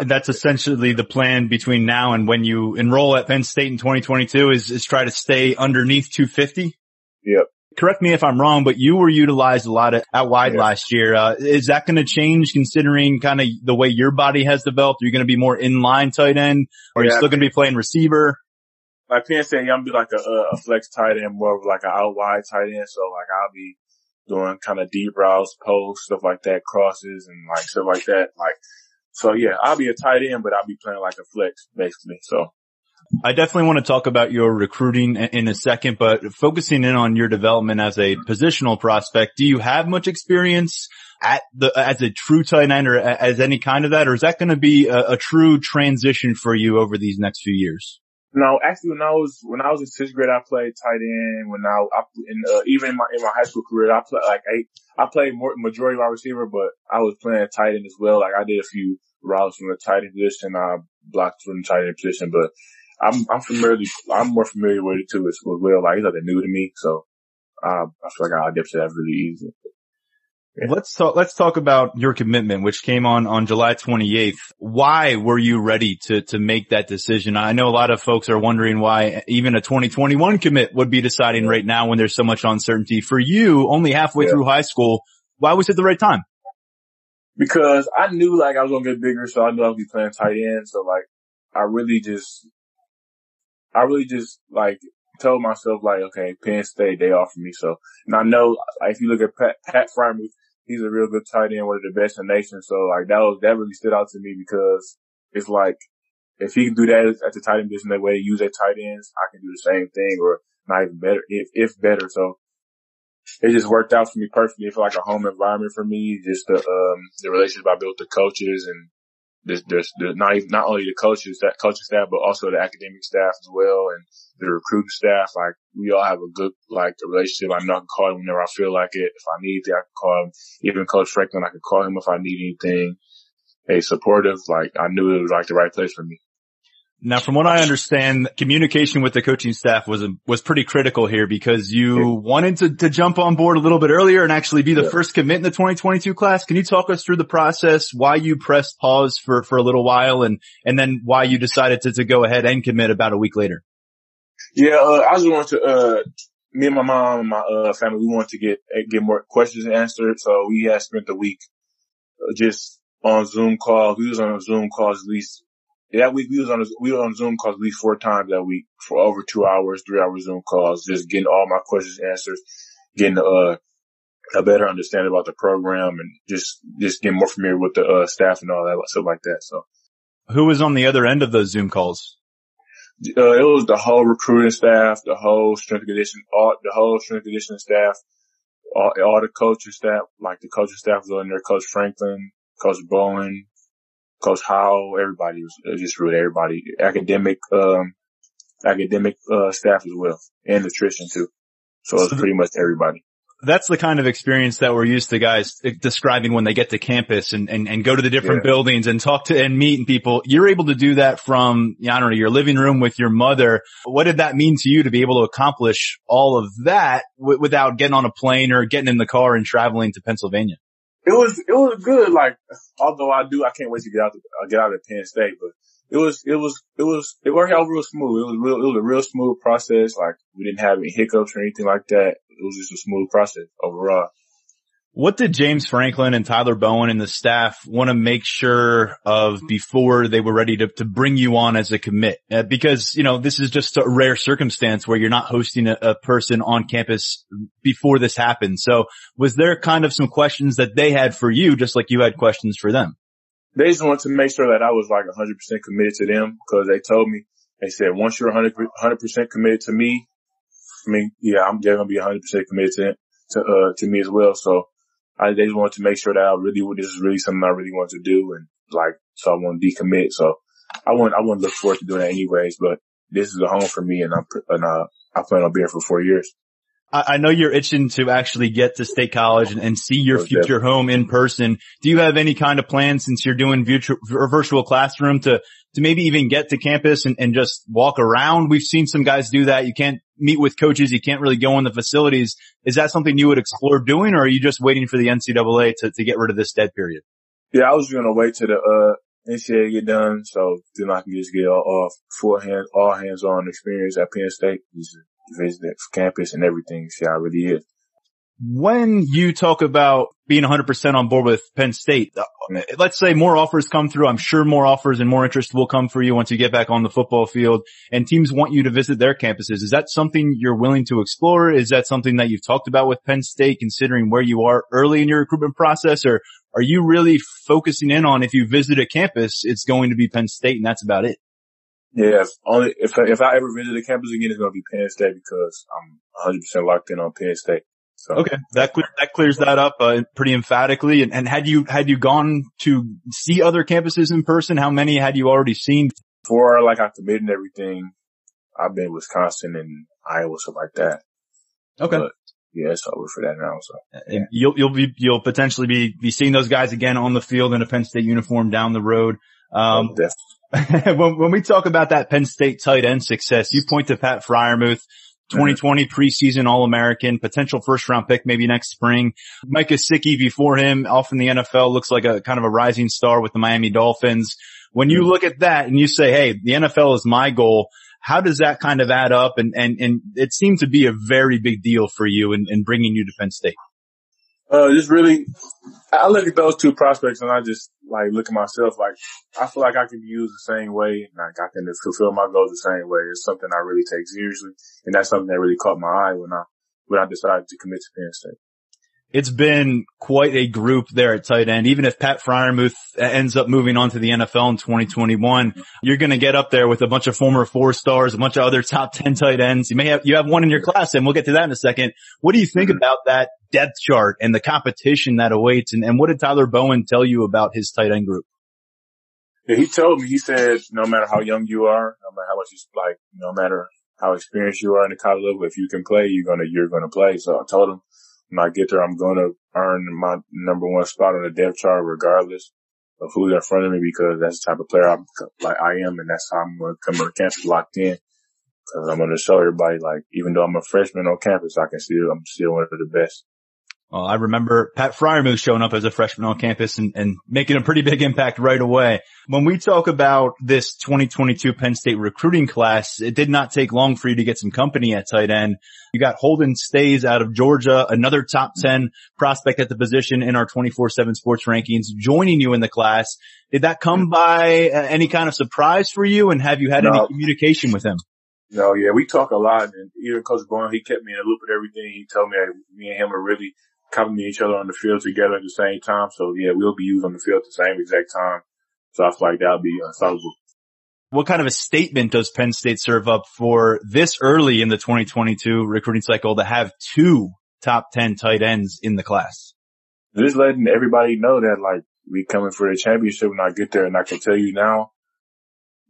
That's essentially the plan between now and when you enroll at Penn State in 2022 is, is try to stay underneath 250? Yep correct me if I'm wrong, but you were utilized a lot at, at wide yeah. last year. Uh, is that going to change considering kind of the way your body has developed? Are you going to be more inline tight end or yeah, are you still going to be playing receiver? Like Penn State, I'm gonna be like a, a flex tight end, more of like an out wide tight end. So like I'll be doing kind of deep routes, posts, stuff like that, crosses and like stuff like that. Like, so yeah, I'll be a tight end, but I'll be playing like a flex basically. So I definitely want to talk about your recruiting in a second, but focusing in on your development as a positional prospect, do you have much experience at the, as a true tight end or as any kind of that, or is that going to be a, a true transition for you over these next few years? No, actually, when I was when I was in sixth grade, I played tight end. When I, I in, uh, even in my in my high school career, I played like eight. I played more majority wide receiver, but I was playing tight end as well. Like I did a few routes from the tight end position. I blocked from the tight end position, but I'm I'm familiar. I'm more familiar with it too as well. Like it's nothing new to me, so um, I feel like I'll get to that really easy. Yeah. Let's talk. Let's talk about your commitment, which came on on July 28th. Why were you ready to to make that decision? I know a lot of folks are wondering why even a 2021 commit would be deciding right now when there's so much uncertainty. For you, only halfway yeah. through high school, why was it the right time? Because I knew like I was gonna get bigger, so I knew I would be playing tight end. So like I really just I really just like told myself like, okay, Penn State, they offer me. So, and I know like, if you look at Pat, Pat Freiermuth, he's a real good tight end, one of the best in the nation. So like that was, that really stood out to me because it's like, if he can do that at the tight end position, the way they use their tight ends, I can do the same thing or not even better, if, if better. So it just worked out for me perfectly. Felt like a home environment for me. Just the, um, the relationship I built with the coaches and there's, there's, there's not even, not only the coaches, that coaching staff, but also the academic staff as well and the recruiting staff. Like we all have a good, like a relationship. I know I can call him whenever I feel like it. If I need to, I can call him. Even Coach Franklin, I can call him if I need anything. Hey, supportive. Like I knew it was like the right place for me. Now, from what I understand, communication with the coaching staff was was pretty critical here because you wanted to, to jump on board a little bit earlier and actually be the yeah. first commit in the 2022 class. Can you talk us through the process, why you pressed pause for, for a little while and, and then why you decided to, to go ahead and commit about a week later? Yeah, uh, I just wanted to, uh, me and my mom and my, uh, family, we wanted to get, get more questions answered. So we had spent the week uh, just on Zoom calls. We was on Zoom calls at least that week we was on we were on Zoom calls at least four times that week for over two hours, three hour Zoom calls, just getting all my questions answered, getting uh, a better understanding about the program and just just getting more familiar with the uh, staff and all that stuff like that. So, who was on the other end of those Zoom calls? Uh, it was the whole recruiting staff, the whole strength and conditioning, all the whole strength and conditioning staff, all, all the coaching staff, like the coaching staff was on there, Coach Franklin, Coach Bowen, Coach Howell, everybody was just really everybody, academic, um, academic, uh, staff as well and nutrition too. So it's pretty much everybody. That's the kind of experience that we're used to guys describing when they get to campus and, and, and go to the different yeah. buildings and talk to and meet people. You're able to do that from, I don't know, your living room with your mother. What did that mean to you to be able to accomplish all of that w- without getting on a plane or getting in the car and traveling to Pennsylvania? It was it was good. Like although I do, I can't wait to get out to uh, get out of Penn State, but it was it was it was it worked out real smooth. It was real. It was a real smooth process. Like we didn't have any hiccups or anything like that. It was just a smooth process overall. What did James Franklin and Tyler Bowen and the staff want to make sure of before they were ready to, to bring you on as a commit? Uh, because, you know, this is just a rare circumstance where you're not hosting a, a, person on campus before this happened. So was there kind of some questions that they had for you, just like you had questions for them? They just wanted to make sure that I was like 100% committed to them because they told me, they said, once you're 100, percent committed to me, I mean, yeah, I'm, going to be 100% committed to, to, uh, to me as well. So I just wanted to make sure that I really this is really something I really want to do and like so I want to decommit. So I want I wouldn't look forward to doing that anyways. But this is a home for me, and I'm and uh, I plan on being here for four years. I know you're itching to actually get to State College and, and see your future home in person. Do you have any kind of plan since you're doing virtual, virtual classroom to, to maybe even get to campus and, and just walk around? We've seen some guys do that. You can't meet with coaches. You can't really go in the facilities. Is that something you would explore doing or are you just waiting for the NCAA to, to get rid of this dead period? Yeah, I was going to wait till the, uh, NCAA get done. So then I can just get all, all full all hands on experience at Penn State. Just visit campus and everything. See how it really is. When you talk about being 100% on board with Penn State, uh, let's say more offers come through. I'm sure more offers and more interest will come for you once you get back on the football field and teams want you to visit their campuses. Is that something you're willing to explore? Is that something that you've talked about with Penn State considering where you are early in your recruitment process or are you really focusing in on if you visit a campus, it's going to be Penn State and that's about it? Yeah, if only if if I ever visit a campus again, it's gonna be Penn State because I'm 100 percent locked in on Penn State. So okay, that that clears that up uh, pretty emphatically. And, and had you had you gone to see other campuses in person? How many had you already seen? Before like I committed and everything, I've been Wisconsin and Iowa stuff like that. Okay. But, yeah, it's over for that now. So yeah. you'll you'll be you'll potentially be be seeing those guys again on the field in a Penn State uniform down the road. Um, oh, <laughs> when, when we talk about that Penn State tight end success, you point to Pat Freiermuth, Mm-hmm. 2020 preseason All-American, potential first round pick maybe next spring. Mike Gesicki before him off in the NFL looks like a kind of a rising star with the Miami Dolphins. When you mm-hmm. look at that and you say, Hey, the NFL is my goal. How does that kind of add up? And, and, and it seemed to be a very big deal for you in, in bringing you to Penn State. Uh, just really, I look at those two prospects and I just like look at myself like, I feel like I can be used the same way. Like I can fulfill my goals the same way. It's something I really take seriously. And that's something that really caught my eye when I, when I decided to commit to Penn State it's been quite a group there at tight end. Even if Pat Freiermuth ends up moving on to the NFL in 2021, you're going to get up there with a bunch of former four stars, a bunch of other <laughs> top 10 tight ends. You may have, you have one in your class and we'll get to that in a second. What do you think mm-hmm. about that depth chart and the competition that awaits? And, and what did Tyler Bowen tell you about his tight end group? Yeah, he told me, he said, no matter how young you are, no matter how much you like, no matter how experienced you are in the college level, if you can play, you're going to, you're going to play. So I told him, when I get there, I'm going to earn my number one spot on the depth chart regardless. of who's in front of me because that's the type of player I'm like I am, and that's how I'm going to come on campus locked in. Because I'm going to show everybody, like, even though I'm a freshman on campus, I can still I'm still one of the best. Well, I remember Pat Freiermuth showing up as a freshman on campus and, and, making a pretty big impact right away. When we talk about this 2022 Penn State recruiting class, it did not take long for you to get some company at tight end. You got Holden Staes out of Georgia, another top 10 prospect at the position in our 24-7 sports rankings, joining you in the class. Did that come by uh, any kind of surprise for you? And have you had no. any communication with him? No, yeah, we talk a lot and even Coach Bowen, he kept me in the loop of everything. He told me me and him are really complement each other on the field together at the same time. So yeah, we'll be used on the field at the same exact time. So I feel like that'll be unstoppable. What kind of a statement does Penn State serve up for this early in the 2022 recruiting cycle to have two top 10 tight ends in the class? Just letting everybody know that like we coming for the championship when I get there. And I can tell you now,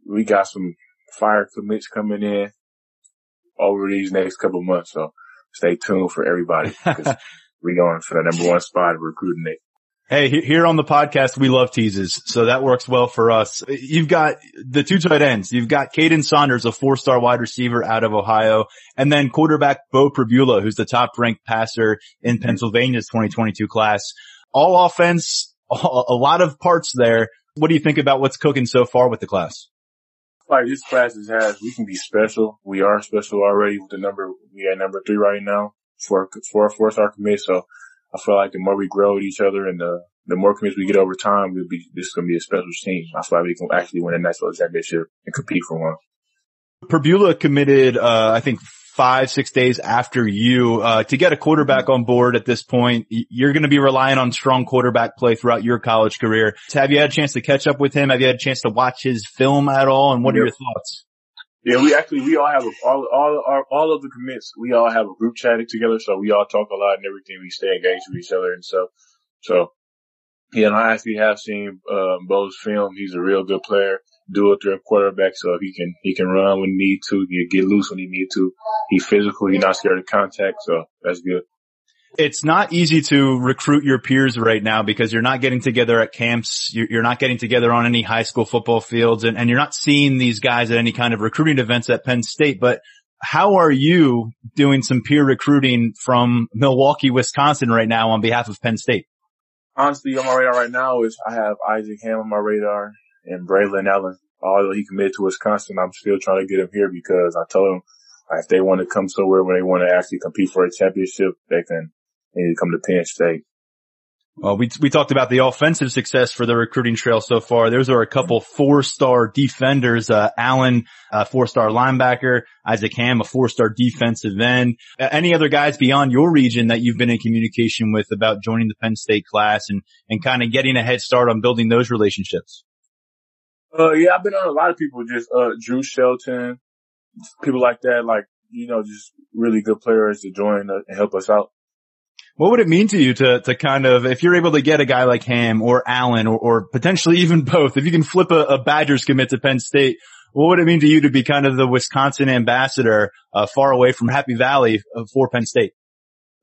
we got some fire commits coming in over these next couple months. So stay tuned for everybody. <laughs> we going for the number one spot recruiting it. Hey, here on the podcast, we love teases. So that works well for us. You've got the two tight ends. You've got Kaden Saunders, a four-star wide receiver out of Ohio, and then quarterback Beau Pribula, who's the top ranked passer in Pennsylvania's 2022 class. All offense, a lot of parts there. What do you think about what's cooking so far with the class? Like this class has, we can be special. We are special already with the number, we at number three right now for for a four star commit. So I feel like the more we grow with each other and the the more commits we get over time, we'll be this is gonna be a special team. I feel like we can actually win a national championship and compete for one. Pribula committed, uh, I think five, six days after you, uh, to get a quarterback on board at this point. You're going to be relying on strong quarterback play throughout your college career. Have you had a chance to catch up with him? Have you had a chance to watch his film at all? And what yep. are your thoughts? Yeah, we actually we all have a, all all our, all of the commits. We all have a group chatting together, so we all talk a lot and everything. We stay engaged with each other, and so so yeah. And I actually have seen um, Beau's film. He's a real good player, dual threat quarterback. So he can he can run when he need to, he get loose when he need to. He's physical. He's not scared of contact, so that's good it's not easy to recruit your peers right now because you're not getting together at camps. You're not getting together on any high school football fields and, and you're not seeing these guys at any kind of recruiting events at Penn State. But how are you doing some peer recruiting from Milwaukee, Wisconsin right now on behalf of Penn State? Honestly, on my radar right now is I have Isaac Hamm on my radar and Braylon Allen. Although he committed to Wisconsin, I'm still trying to get him here because I told him if they want to come somewhere where they want to actually compete for a championship, they can need to come to Penn State. Well, we we talked about the offensive success for the recruiting trail so far. Those are a couple four-star defenders. Uh, Allen, a four-star linebacker. Isaac Hamm, a four-star defensive end. Uh, any other guys beyond your region that you've been in communication with about joining the Penn State class and and kind of getting a head start on building those relationships? Uh, yeah, I've been on a lot of people. Just uh, Drew Shelton, people like that. Like you know, just really good players to join uh, and help us out. What would it mean to you to, to kind of, if you're able to get a guy like Hamm or Allen or, or potentially <laughs> even both, if you can flip a, a, Badgers commit to Penn State, what would it mean to you to be kind of the Wisconsin ambassador, uh, far away from Happy Valley uh, for Penn State?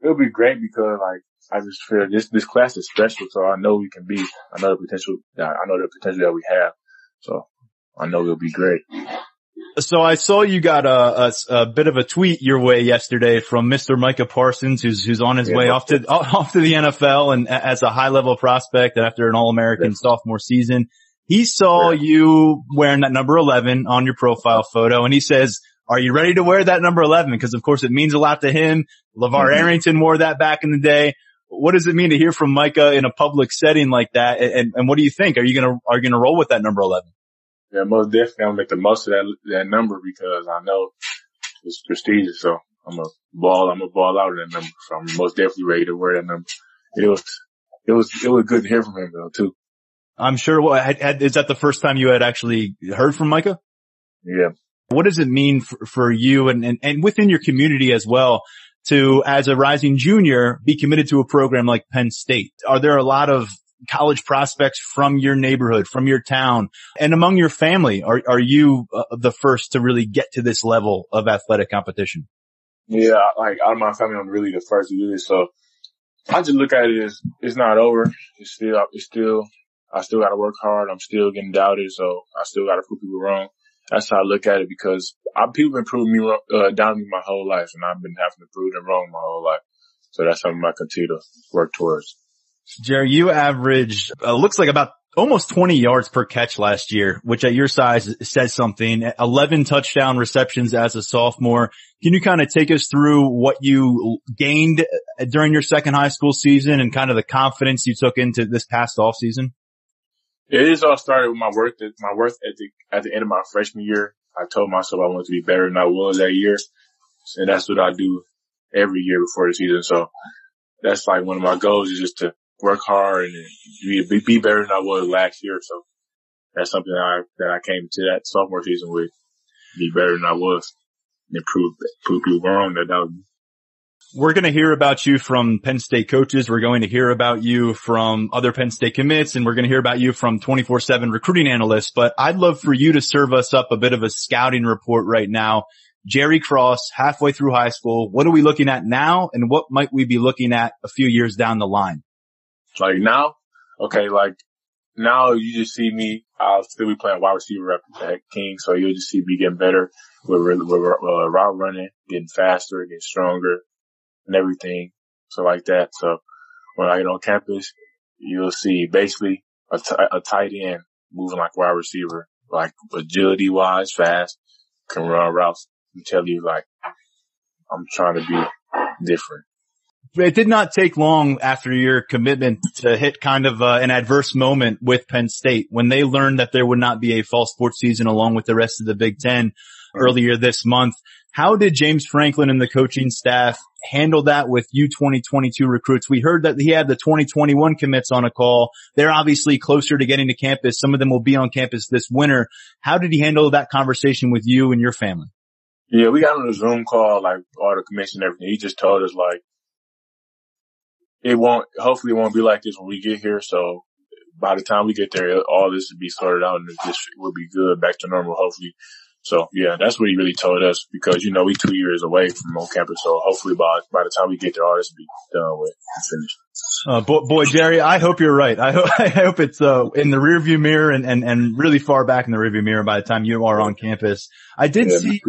It would be great because like, I just feel this, this class is special. So I know we can be, I know the potential, I know the potential that we have. So I know it'll be great. So I saw you got a, a, a, bit of a tweet your way yesterday from Mr. Micah Parsons, who's who's on his yeah, way off to <laughs> off to the NFL and as a high level prospect after an All American yeah. sophomore season. He saw yeah. you wearing that number eleven on your profile photo, and he says, "Are you ready to wear that number 11? Because of course it means a lot to him. LaVar mm-hmm. Arrington wore that back in the day. What does it mean to hear from Micah in a public setting like that? And, and what do you think? Are you gonna are you gonna roll with that number eleven? Yeah, most definitely I'll make the most of that, that number because I know it's prestigious. So I'm a ball, I'm a ball out of that number. So I'm most definitely ready to wear that number. It was, it was, it was good to hear from him though too. I'm sure. Well, had, had, is that the first time you had actually heard from Micah? Yeah. What does it mean for, for you and, and, and within your community as well to, as a rising junior, be committed to a program like Penn State? Are there a lot of college prospects from your neighborhood, from your town and among your family? Are, are you uh, the first to really get to this level of athletic competition? Yeah, like out of my family, I'm really the first to do this. So I just look at it as it's not over. It's still, it's still, I still got to work hard. I'm still getting doubted, so I still got to prove people wrong. That's how I look at it because I, people been proving me wrong, uh, down me my whole life, and I've been having to prove them wrong my whole life. So that's something I continue to work towards. Jerry, you averaged uh, looks like about almost 20 yards per catch last year, which at your size says something. 11 touchdown receptions as a sophomore. Can you kind of take us through what you gained during your second high school season and kind of the confidence you took into this past off season? It just all started with my work, my work ethic at the end of my freshman year. I told myself I wanted to be better than I was that year. And that's what I do every year before the season. So that's like one of my goals is just to work hard and be, be better than I was last year. So that's something that I, that I came to that sophomore season with, be better than I was and prove, prove people wrong that that was we're going to hear about you from Penn State coaches. We're going to hear about you from other Penn State commits and we're going to hear about you from 24-7 recruiting analysts. But I'd love for you to serve us up a bit of a scouting report right now. Jerry Cross, halfway through high school. What are we looking at now and what might we be looking at a few years down the line? Like now, okay, like now you just see me. I'll still be playing wide receiver at King, so you'll just see me getting better with, with, with uh, route running, getting faster, getting stronger, and everything. So like that. So when I get on campus, you'll see basically a, t- a tight end moving like wide receiver, like agility wise, fast, can run routes and tell you like, I'm trying to be different it did not take long after your commitment to hit kind of uh, an adverse moment with Penn State when they learned that there would not be a fall sports season along with the rest of the Big Ten earlier this month. How did James Franklin and the coaching staff handle that with you 2022 recruits? We heard that he had the 2021 commits on a call. They're obviously closer to getting to campus. Some of them will be on campus this winter. How did he handle that conversation with you and your family? Yeah, we got on a Zoom call, like all the commission and everything. He just told us like, it won't, hopefully it won't be like this when we get here. So by the time we get there, all this will be sorted out and this will be good back to normal, hopefully. So yeah, that's what he really told us because, you know, we two years away from on campus. So hopefully by, by the time we get there, all this will be done with and finished. Uh, boy, boy, Jerry, I hope you're right. I hope, <laughs> I hope it's, uh, in the rearview mirror and, and, and really far back in the rearview mirror by the time you are on campus. I did yeah, see,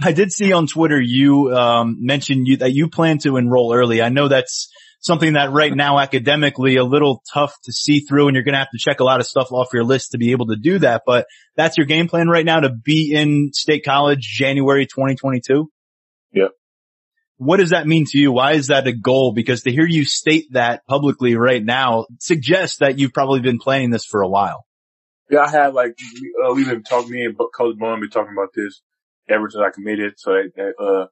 I did see on Twitter you, um, mentioned you, that you plan to enroll early. I know that's, something that right now academically a little tough to see through and you're going to have to check a lot of stuff off your list to be able to do that. But that's your game plan right now to be in state college January 2022. Yep. What does that mean to you? Why is that a goal? Because to hear you state that publicly right now suggests that you've probably been planning this for a while. Yeah, I have like, uh, we've been talking, me and Coach Bowman been talking about this ever since I committed. So, uh,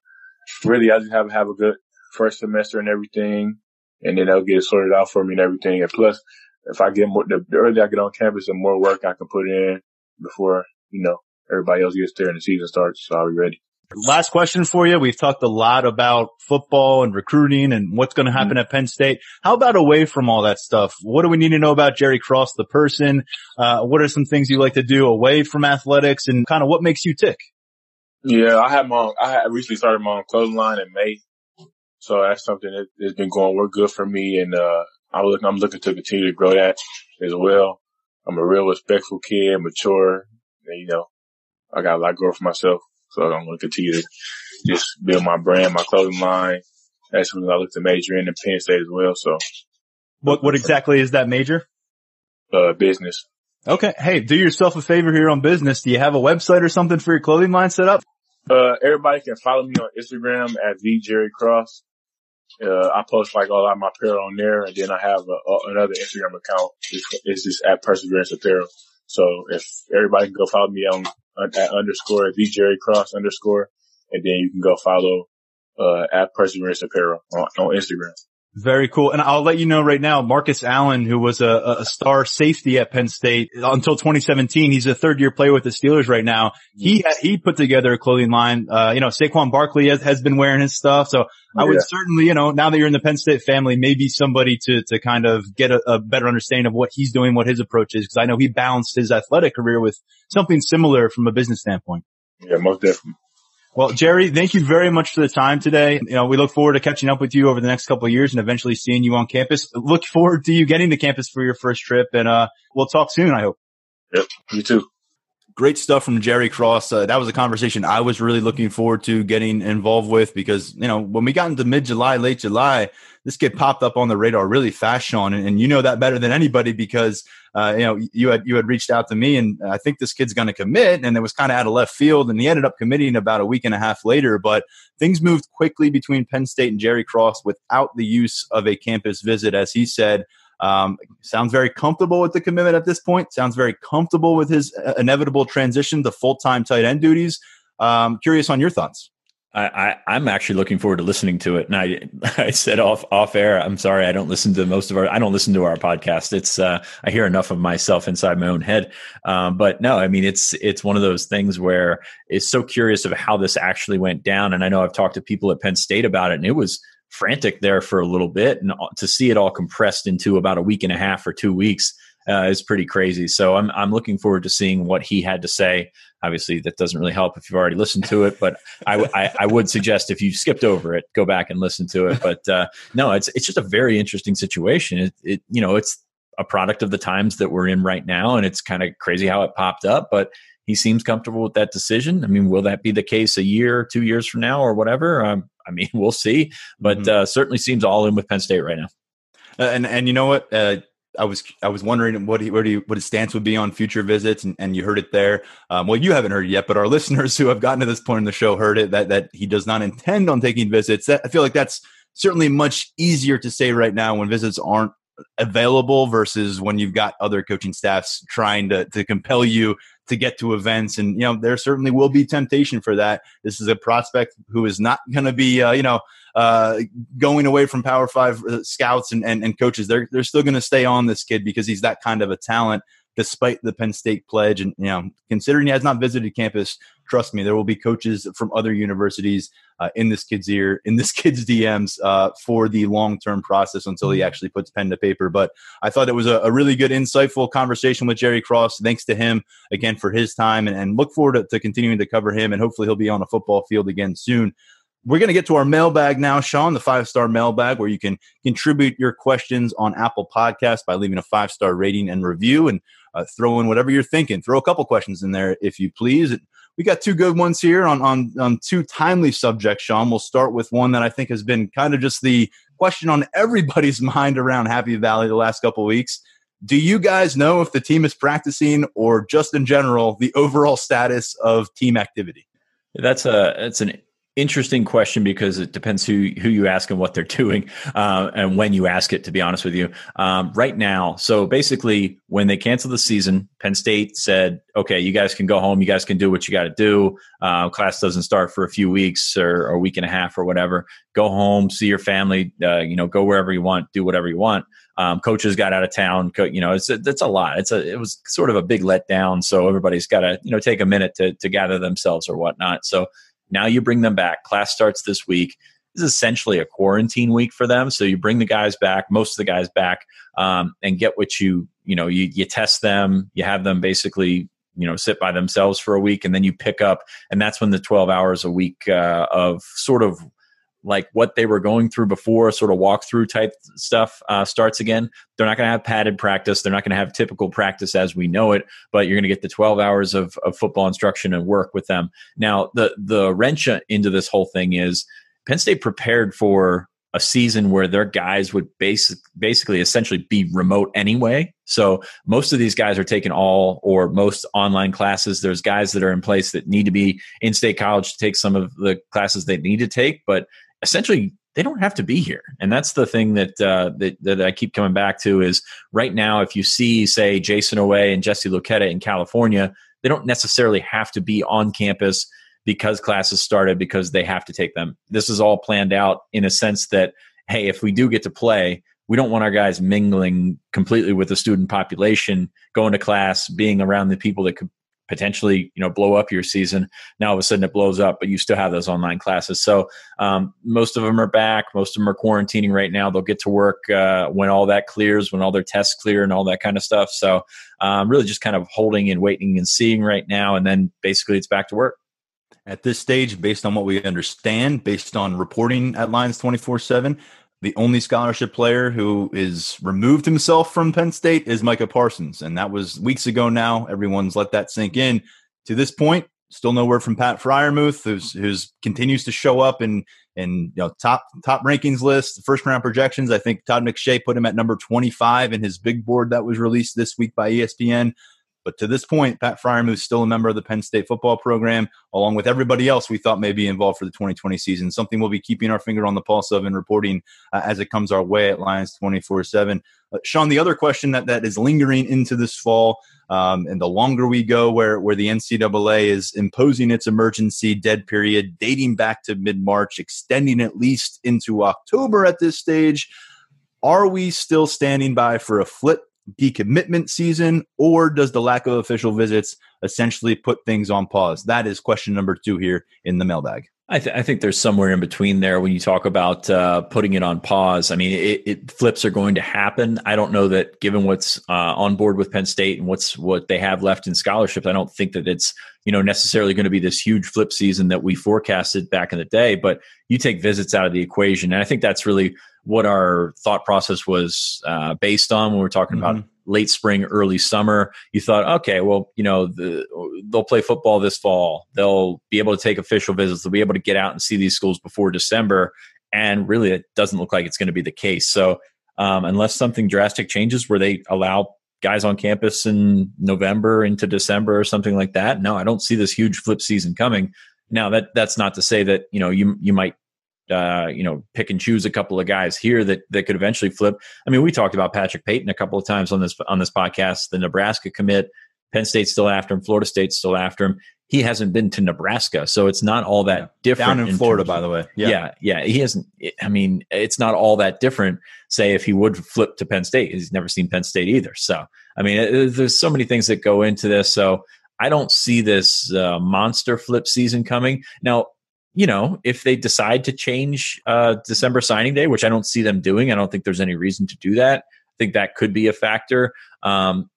really I just have, to have a good first semester and everything and then they'll get it sorted out for me and everything. And plus, if I get more, the, the earlier I get on campus, the more work I can put in before, you know, everybody else gets there and the season starts. So I'll be ready. Last question for you. We've talked a lot about football and recruiting and what's going to happen mm-hmm. at Penn State. How about away from all that stuff? What do we need to know about Jerry Cross, the person? Uh, what are some things you like to do away from athletics and kind of what makes you tick? Yeah, I have my, I recently started my own clothing line in May so that's something that has been going work good for me. And, uh, I'm looking, I'm looking to continue to grow that as well. I'm a real respectful kid, mature, and, you know, I got a lot of growth for myself. So I'm going to continue to just build my brand, my clothing line. That's something I look to major in in Penn State as well. So what, what exactly is that major? Uh, business. Okay. Hey, do yourself a favor here on business. Do you have a website or something for your clothing line set up? Uh, everybody can follow me on Instagram at the Jerry Cross. Uh, I post like all of my apparel on there, and then I have a, a, another Instagram account. It's, it's, just at Perseverance Apparel. So if everybody can go follow me on at underscore the Jerry Cross underscore, and then you can go follow uh, at Perseverance Apparel on, on Instagram. Very cool. And I'll let you know right now, Marcus Allen, who was a, a star safety at Penn State until 2017, he's a third year player with the Steelers right now. He, he put together a clothing line. Uh, you know, Saquon Barkley has, has been wearing his stuff. So I would certainly, you know, now that you're in the Penn State family, maybe somebody to, to kind of get a, a better understanding of what he's doing, what his approach is. Cause I know he balanced his athletic career with something similar from a business standpoint. Yeah, most definitely. Well, Jerry, thank you very much for the time today. You know, we look forward to catching up with you over the next couple of years and eventually seeing you on campus. Look forward to you getting to campus for your first trip and, uh, we'll talk soon, I hope. Yep. You too. Great stuff from Jerry Cross. Uh, that was a conversation I was really looking forward to getting involved with because, you know, when we got into mid July, late July, this kid popped up on the radar really fast, Sean. And, and you know that better than anybody because, uh, you know, you had, you had reached out to me and I think this kid's going to commit. And it was kind of out of left field. And he ended up committing about a week and a half later. But things moved quickly between Penn State and Jerry Cross without the use of a campus visit, as he said. Um, sounds very comfortable with the commitment at this point. Sounds very comfortable with his uh, inevitable transition to full time tight end duties. Um, curious on your thoughts. I, I, am actually looking forward to listening to it. And I, <laughs> I said off off air, I'm sorry, I don't listen to most of our, I don't listen to our podcast. It's, uh, I hear enough of myself inside my own head. Um, but no, I mean, it's, it's one of those things where it's so curious of how this actually went down. And I know I've talked to people at Penn State about it, and it was frantic there for a little bit, and to see it all compressed into about a week and a half or two weeks uh, is pretty crazy. So I'm I'm looking forward to seeing what he had to say. Obviously, that doesn't really help if you've already listened to it, but I, would suggest if you skipped over it, go back and listen to it. But uh, no, it's it's just a very interesting situation. It, it you know it's a product of the times that we're in right now, and it's kind of crazy how it popped up, but he seems comfortable with that decision. I mean, will that be the case a year, two years from now, or whatever? Um, I mean, <laughs> we'll see, but mm-hmm. uh, certainly seems all in with Penn State right now. Uh, and and you know what? Uh, I was I was wondering what he, what, he, what his stance would be on future visits, and, and you heard it there. Um, well, you haven't heard it yet, but our <laughs> listeners who have gotten to this point in the show heard it that that he does not intend on taking visits. That, I feel like that's certainly much easier to say right now when visits aren't available versus when you've got other coaching staffs trying to to compel you to get to events. And, you know, there certainly will be temptation for that. This is a prospect who is not going to be, uh, you know, uh, going away from Power Five uh, scouts and, and, and coaches. They're, they're still going to stay on this kid because he's that kind of a talent despite the Penn State pledge. And, you know, considering he has not visited campus, trust me, there will be coaches from other universities uh, in this kid's ear, in this <laughs> kid's DMs uh, for the long term process until he mm-hmm. actually puts pen to paper. But I thought it was a, a, really good, insightful conversation with Jerry Cross. Thanks to him again for his time and, and look forward to, to continuing to cover him. And hopefully he'll be on a football field again soon. We're going to get to our mailbag now, Sean, the five star mailbag, where you can contribute your questions on Apple Podcasts by leaving a five star rating and review and uh, throw in whatever you're thinking. Throw a couple questions in there if you please. We got two good ones here on, on, on two timely subjects, Sean. We'll start with one that I think has been kind of just the question on everybody's <laughs> mind around Happy Valley the last couple weeks. Do you guys know if the team is practicing or just in general the overall status of team activity? That's a that's an interesting question because it depends who who you ask and what they're <laughs> doing uh, and when you ask it to be honest with you. Um, right now so basically when they canceled the season penn state said okay you guys can go home. You guys can do what you got to do. Uh, class doesn't start for a few weeks or, or, a week and a half or whatever. Go home see your family uh, you know go wherever you want do whatever you want. Um, coaches got out of town co- you know it's it's a lot. It's a it was sort of a big letdown so everybody's got to you know take a minute to to gather themselves or whatnot. So now you bring them back. Class starts this week. This is essentially a quarantine week for them. So you bring the guys back, most of the guys back, um, and get what you you know you you test them. You have them basically you know sit by themselves for a week, and then you pick up, and that's when the twelve hours a week uh, of sort of like what they were going through before, sort of walkthrough type stuff uh, starts again. They're not going to have padded practice. They're not going to have typical practice as we know it, but you're going to get the 12 hours of, of football instruction and work with them. Now, the the wrench into this whole thing is Penn State prepared for a season where their guys would basic, basically essentially be remote anyway. So most of these guys are taking all or most online classes. There's guys that are in place that need to be in state college to take some of the classes they need to take, but essentially they don't have to be here. And that's the thing that, uh, that that i keep coming back to is right now if you see say Jayson Oweh and jesse luketa in california they don't necessarily have to be on campus because classes started because they have to take them. This is all planned out in a sense that hey if we do get to play we don't want our guys mingling completely with the student population going to class being around the people that could potentially you know blow up your season. Now all of a sudden it blows up but you still have those online classes. So um, most of them are back. Most of them are quarantining right now. They'll get to work uh, when all that clears when all their tests clear and all that kind of stuff. So um, really just kind of holding and waiting and seeing right now and then basically it's back to work. At this stage, based on what we understand, based on reporting at Lions 24 7, the only scholarship player who is removed himself from Penn State is Micah Parsons. And that was weeks ago now. Everyone's let that sink in. To this point, still no word from Pat Freiermuth, who's, who's continues to show up in and you know top top rankings list, first round projections. I think Todd McShay put him at number 25 in his big board that was released this week by ESPN. But to this point, Pat Freiermuth is still a member of the Penn State football program, along with everybody else we thought may be involved for the 2020 season. Something we'll be keeping our finger on the pulse of and reporting uh, as it comes our way at Lions 24 7. Uh, Sean, the other question that, that is lingering into this fall, um, and the longer we go, where, where the NCAA is imposing its emergency dead period, dating back to mid March, extending at least into October at this stage. Are we still standing by for a flip decommitment season, or does the lack of official visits essentially put things on pause? That is question number two here in the mailbag. I, th- I, think there's somewhere in between there when you talk about uh, putting it on pause. I mean, it, it, flips are going to happen. I don't know that given what's uh, on board with Penn State and what's what they have left in scholarships, I don't think that it's you know necessarily going to be this huge flip season that we forecasted back in the day. But you take visits out of the equation, and I think that's really what our thought process was uh, based on when we're talking mm-hmm. about late spring, early summer. You thought, okay, well, you know, the, they'll play football this fall. They'll be able to take official visits. They'll be able to get out and see these schools before December. And really, it doesn't look like it's going to be the case. So, um, unless something drastic changes where they allow guys on campus in November into December or something like that, no, I don't see this huge flip season coming. Now that that's not to say that you know you you might uh, you know, pick and choose a couple of guys here that that could eventually flip. I mean, we talked about Patrick Payton a couple of times on this on this podcast. The Nebraska commit, Penn State's still after him, Florida State's still after him. He hasn't been to Nebraska, so it's not all that yeah. different. Down in, in Florida, by the way. Yeah. yeah, yeah, he hasn't. I mean, it's not all that different. Say if he would flip to Penn State, he's never seen Penn State either. So, I mean, it, there's so many things that go into this. So, I don't see this uh, monster flip season coming. Now, you know, if they decide to change uh, December signing day, which I don't see them doing, I don't think there's any reason to do that. I think that could be a factor. Um,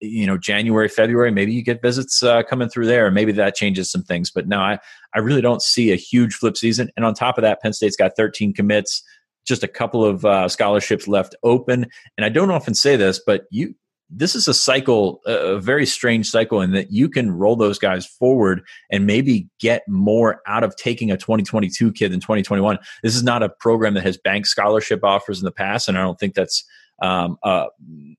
you know, January, February, maybe you get visits uh, coming through there. Maybe that changes some things. But no, I, I really don't see a huge flip season. And on top of that, Penn State's got 13 commits, just a couple of uh, scholarships left open. And I don't often say this, but you this is a cycle, a very strange cycle, in that you can roll those guys forward and maybe get more out of taking a 2022 kid than 2021. This is not a program that has bank scholarship offers in the past, and I don't think that's um, uh,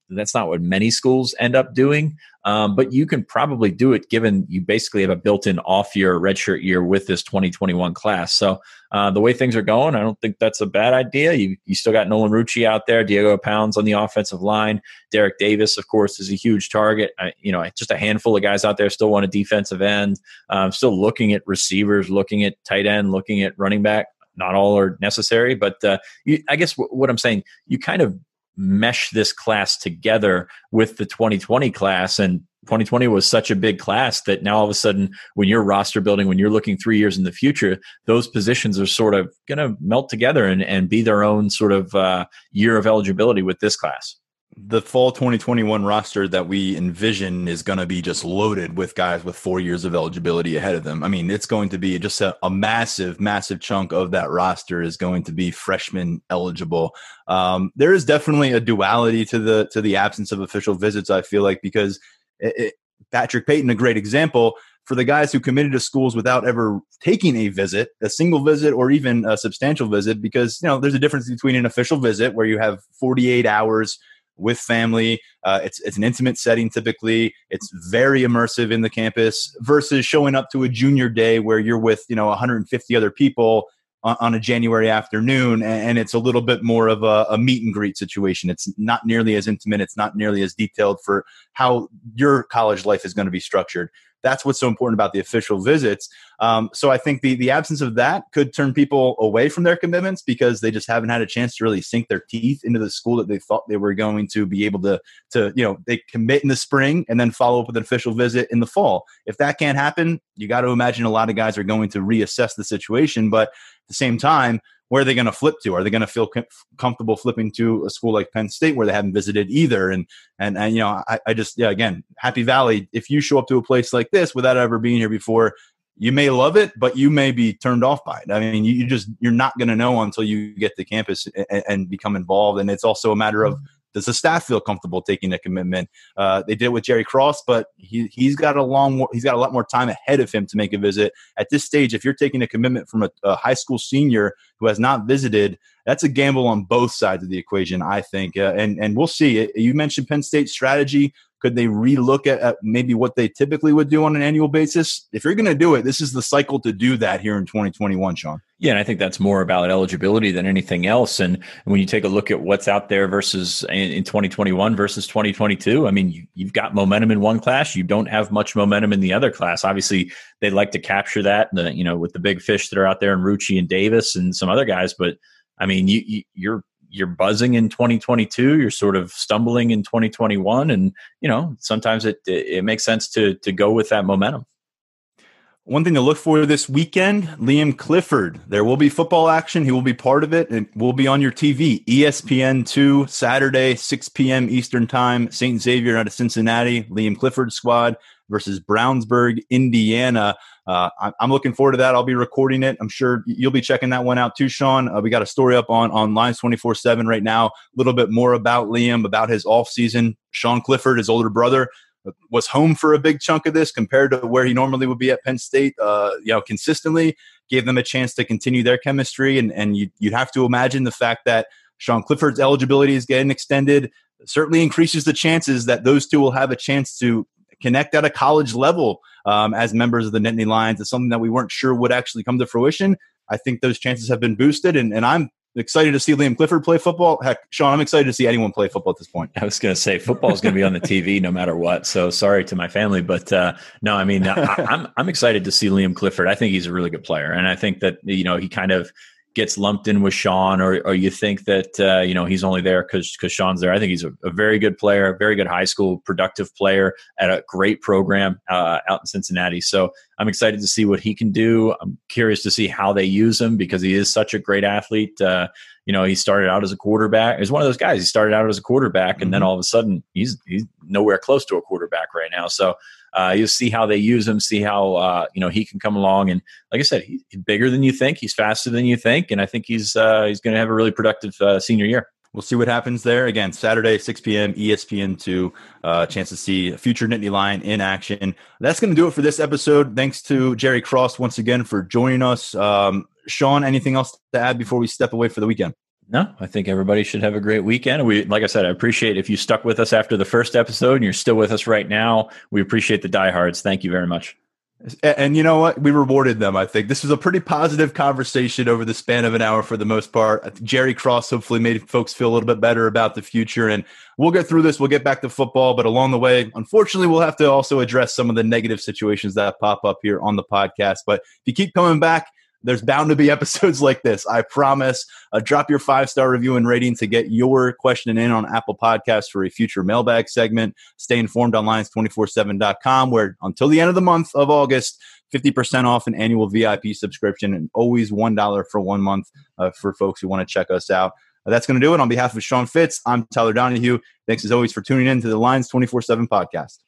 that's not what many schools end up doing, um, but you can probably do it given you basically have a built-in off-year redshirt year with this 2021 class. So uh, the way things are going, I don't think that's a bad idea. You you still got Nolan Rucci out there, Diego Pounds on the offensive line, Derrick Davis, of course, is a huge target. I, you know, just a handful of guys out there still want a defensive end. Um, still looking at receivers, looking at tight end, looking at running back not all are necessary, but uh, you, I guess w- what I'm saying, you kind of mesh this class together with the 2020 class. And 2020 was such a big class that now all of a sudden when you're roster building when you're looking three years in the future those positions are sort of going to melt together and, and be their own sort of uh, year of eligibility with this class the fall 2021 roster that we envision is going to be just loaded with guys with four years of eligibility ahead of them. I mean, it's going to be just a, a massive, massive chunk of that roster is going to be freshman eligible. Um, there is definitely a duality to the to the absence of official visits. I feel like because it, it, Patrick Payton, a great example for the guys who committed to schools without ever taking a visit, a single visit or even a substantial visit, because you know there's a difference between an official visit where you have 48 hours with family. Uh, it's it's an intimate setting typically. It's very immersive in the campus versus showing up to a junior day where you're with you know 150 other people on, on a January afternoon, and, and, it's a little bit more of a, a meet and greet situation. It's not nearly as intimate. It's not nearly as detailed for how your college life is going to be structured. That's what's so important about the official visits. Um, so I think the the absence of that could turn people away from their commitments because they just haven't had a chance to really sink their teeth into the school that they thought they were going to be able to to you know they commit in the spring and then follow up with an official visit in the fall. If that can't happen, you got to imagine a lot of guys are going to reassess the situation. But the same time, where are they going to flip to? Are they going to feel com- comfortable flipping to a school like Penn State where they haven't visited either? And and and you know, I, I just yeah, again, Happy Valley. If you show up to a place like this without ever being here before, you may love it, but you may be turned off by it. I mean, you, you just you're not going to know until you get to campus and, and, become involved. And it's also a matter of mm-hmm. Does the staff feel comfortable taking a commitment? Uh, they did it with Jerry Cross, but he he's got a long he's got a lot more time ahead of him to make a visit. At this stage, if you're taking a commitment from a, a high school senior who has not visited, that's a gamble on both sides of the equation, I think. Uh, and and we'll see. You mentioned Penn State strategy. Could they relook at, at, maybe what they typically would do on an annual basis? If you're going to do it, this is the cycle to do that here in 2021, Sean. Yeah, and I think that's more about eligibility than anything else. And when you take a look at what's out there versus in, in 2021 versus 2022, I mean, you, have got momentum in one class, you don't have much momentum in the other class. Obviously, they'd like to capture that, you know, with the big fish that are out there and Rucci and Davis and some other guys. But I mean, you you're you're buzzing in 2022 you're sort of stumbling in 2021 and you know sometimes it it makes sense to to go with that momentum one thing to look for this weekend Liam Clifford. There will be football action. He will be part of it and will be on your TV. ESPN2, Saturday, 6 p.m. Eastern Time. St. Xavier out of Cincinnati. Liam Clifford squad versus Brownsburg, Indiana. Uh, I'm looking forward to that. I'll be recording it. I'm sure you'll be checking that one out too, Sean. Uh, we got a story up on on Lions 24 7 right now. A little bit more about Liam, about his off season. Sean Clifford, his older brother, was home for a big chunk of this compared to where he normally would be at Penn State. Uh, you know, consistently gave them a chance to continue their chemistry, and and you you have to imagine the fact that Sean Clifford's eligibility is getting extended certainly increases the chances that those two will have a chance to connect at a college level um, as members of the Nittany Lions. It's something that we weren't sure would actually come to fruition. I think those chances have been boosted, and, and I'm excited to see Liam Clifford play football. Heck, Sean, I'm excited to see anyone play football at this point. I was going to say football is going to be on the TV <laughs> no matter what. So sorry to my family, but uh, no, I mean I, I'm I'm excited to see Liam Clifford. I think he's a really good player, and I think that you know he kind of gets lumped in with Sean, or or you think that uh, you know he's only there because because Sean's there. I think he's a, a, very good player, a very good high school productive player at a great program uh, out in Cincinnati. So I'm excited to see what he can do. I'm curious to see how they use him because he is such a great athlete. Uh, you know, he started out as a quarterback. He's one of those guys. He started out as a quarterback, and mm-hmm. then all of a sudden, he's he's nowhere close to a quarterback right now. So uh, you'll see how they use him, see how uh, you know he can come along. And like I said, he's bigger than you think. He's faster than you think, and I think he's uh, he's going to have a really productive uh, senior year. We'll see what happens there. Again, Saturday, 6 p.m., ESPN2. Uh, chance to see a future Nittany Lion in action. That's going to do it for this episode. Thanks to Jerry Cross once again for joining us. Um, Sean, anything else to add before we step away for the weekend? No, I think everybody should have a great weekend. We, like I said, I appreciate if you stuck with us after the first episode and you're still with us right now. We appreciate the diehards. Thank you very much. And you know what? We rewarded them. I think this was a pretty positive conversation over the span of an hour for the most part. Jerry Cross hopefully made folks feel a little bit better about the future. And we'll get through this. We'll get back to football. But along the way, unfortunately, we'll have to also address some of the negative situations that pop up here on the podcast. But if you keep coming back, there's bound to be episodes <laughs> like this. I promise. Uh, drop your five star review and rating to get your question in on Apple Podcasts for a future mailbag segment. Stay informed on lions247.com, where until the end of the month of August, 50% off an annual VIP subscription and always $1 for one month uh, for folks who want to check us out. Uh, that's going to do it. On behalf of Sean Fitz, I'm Tyler Donohue. Thanks as always for tuning in to the Lions 24 7 podcast.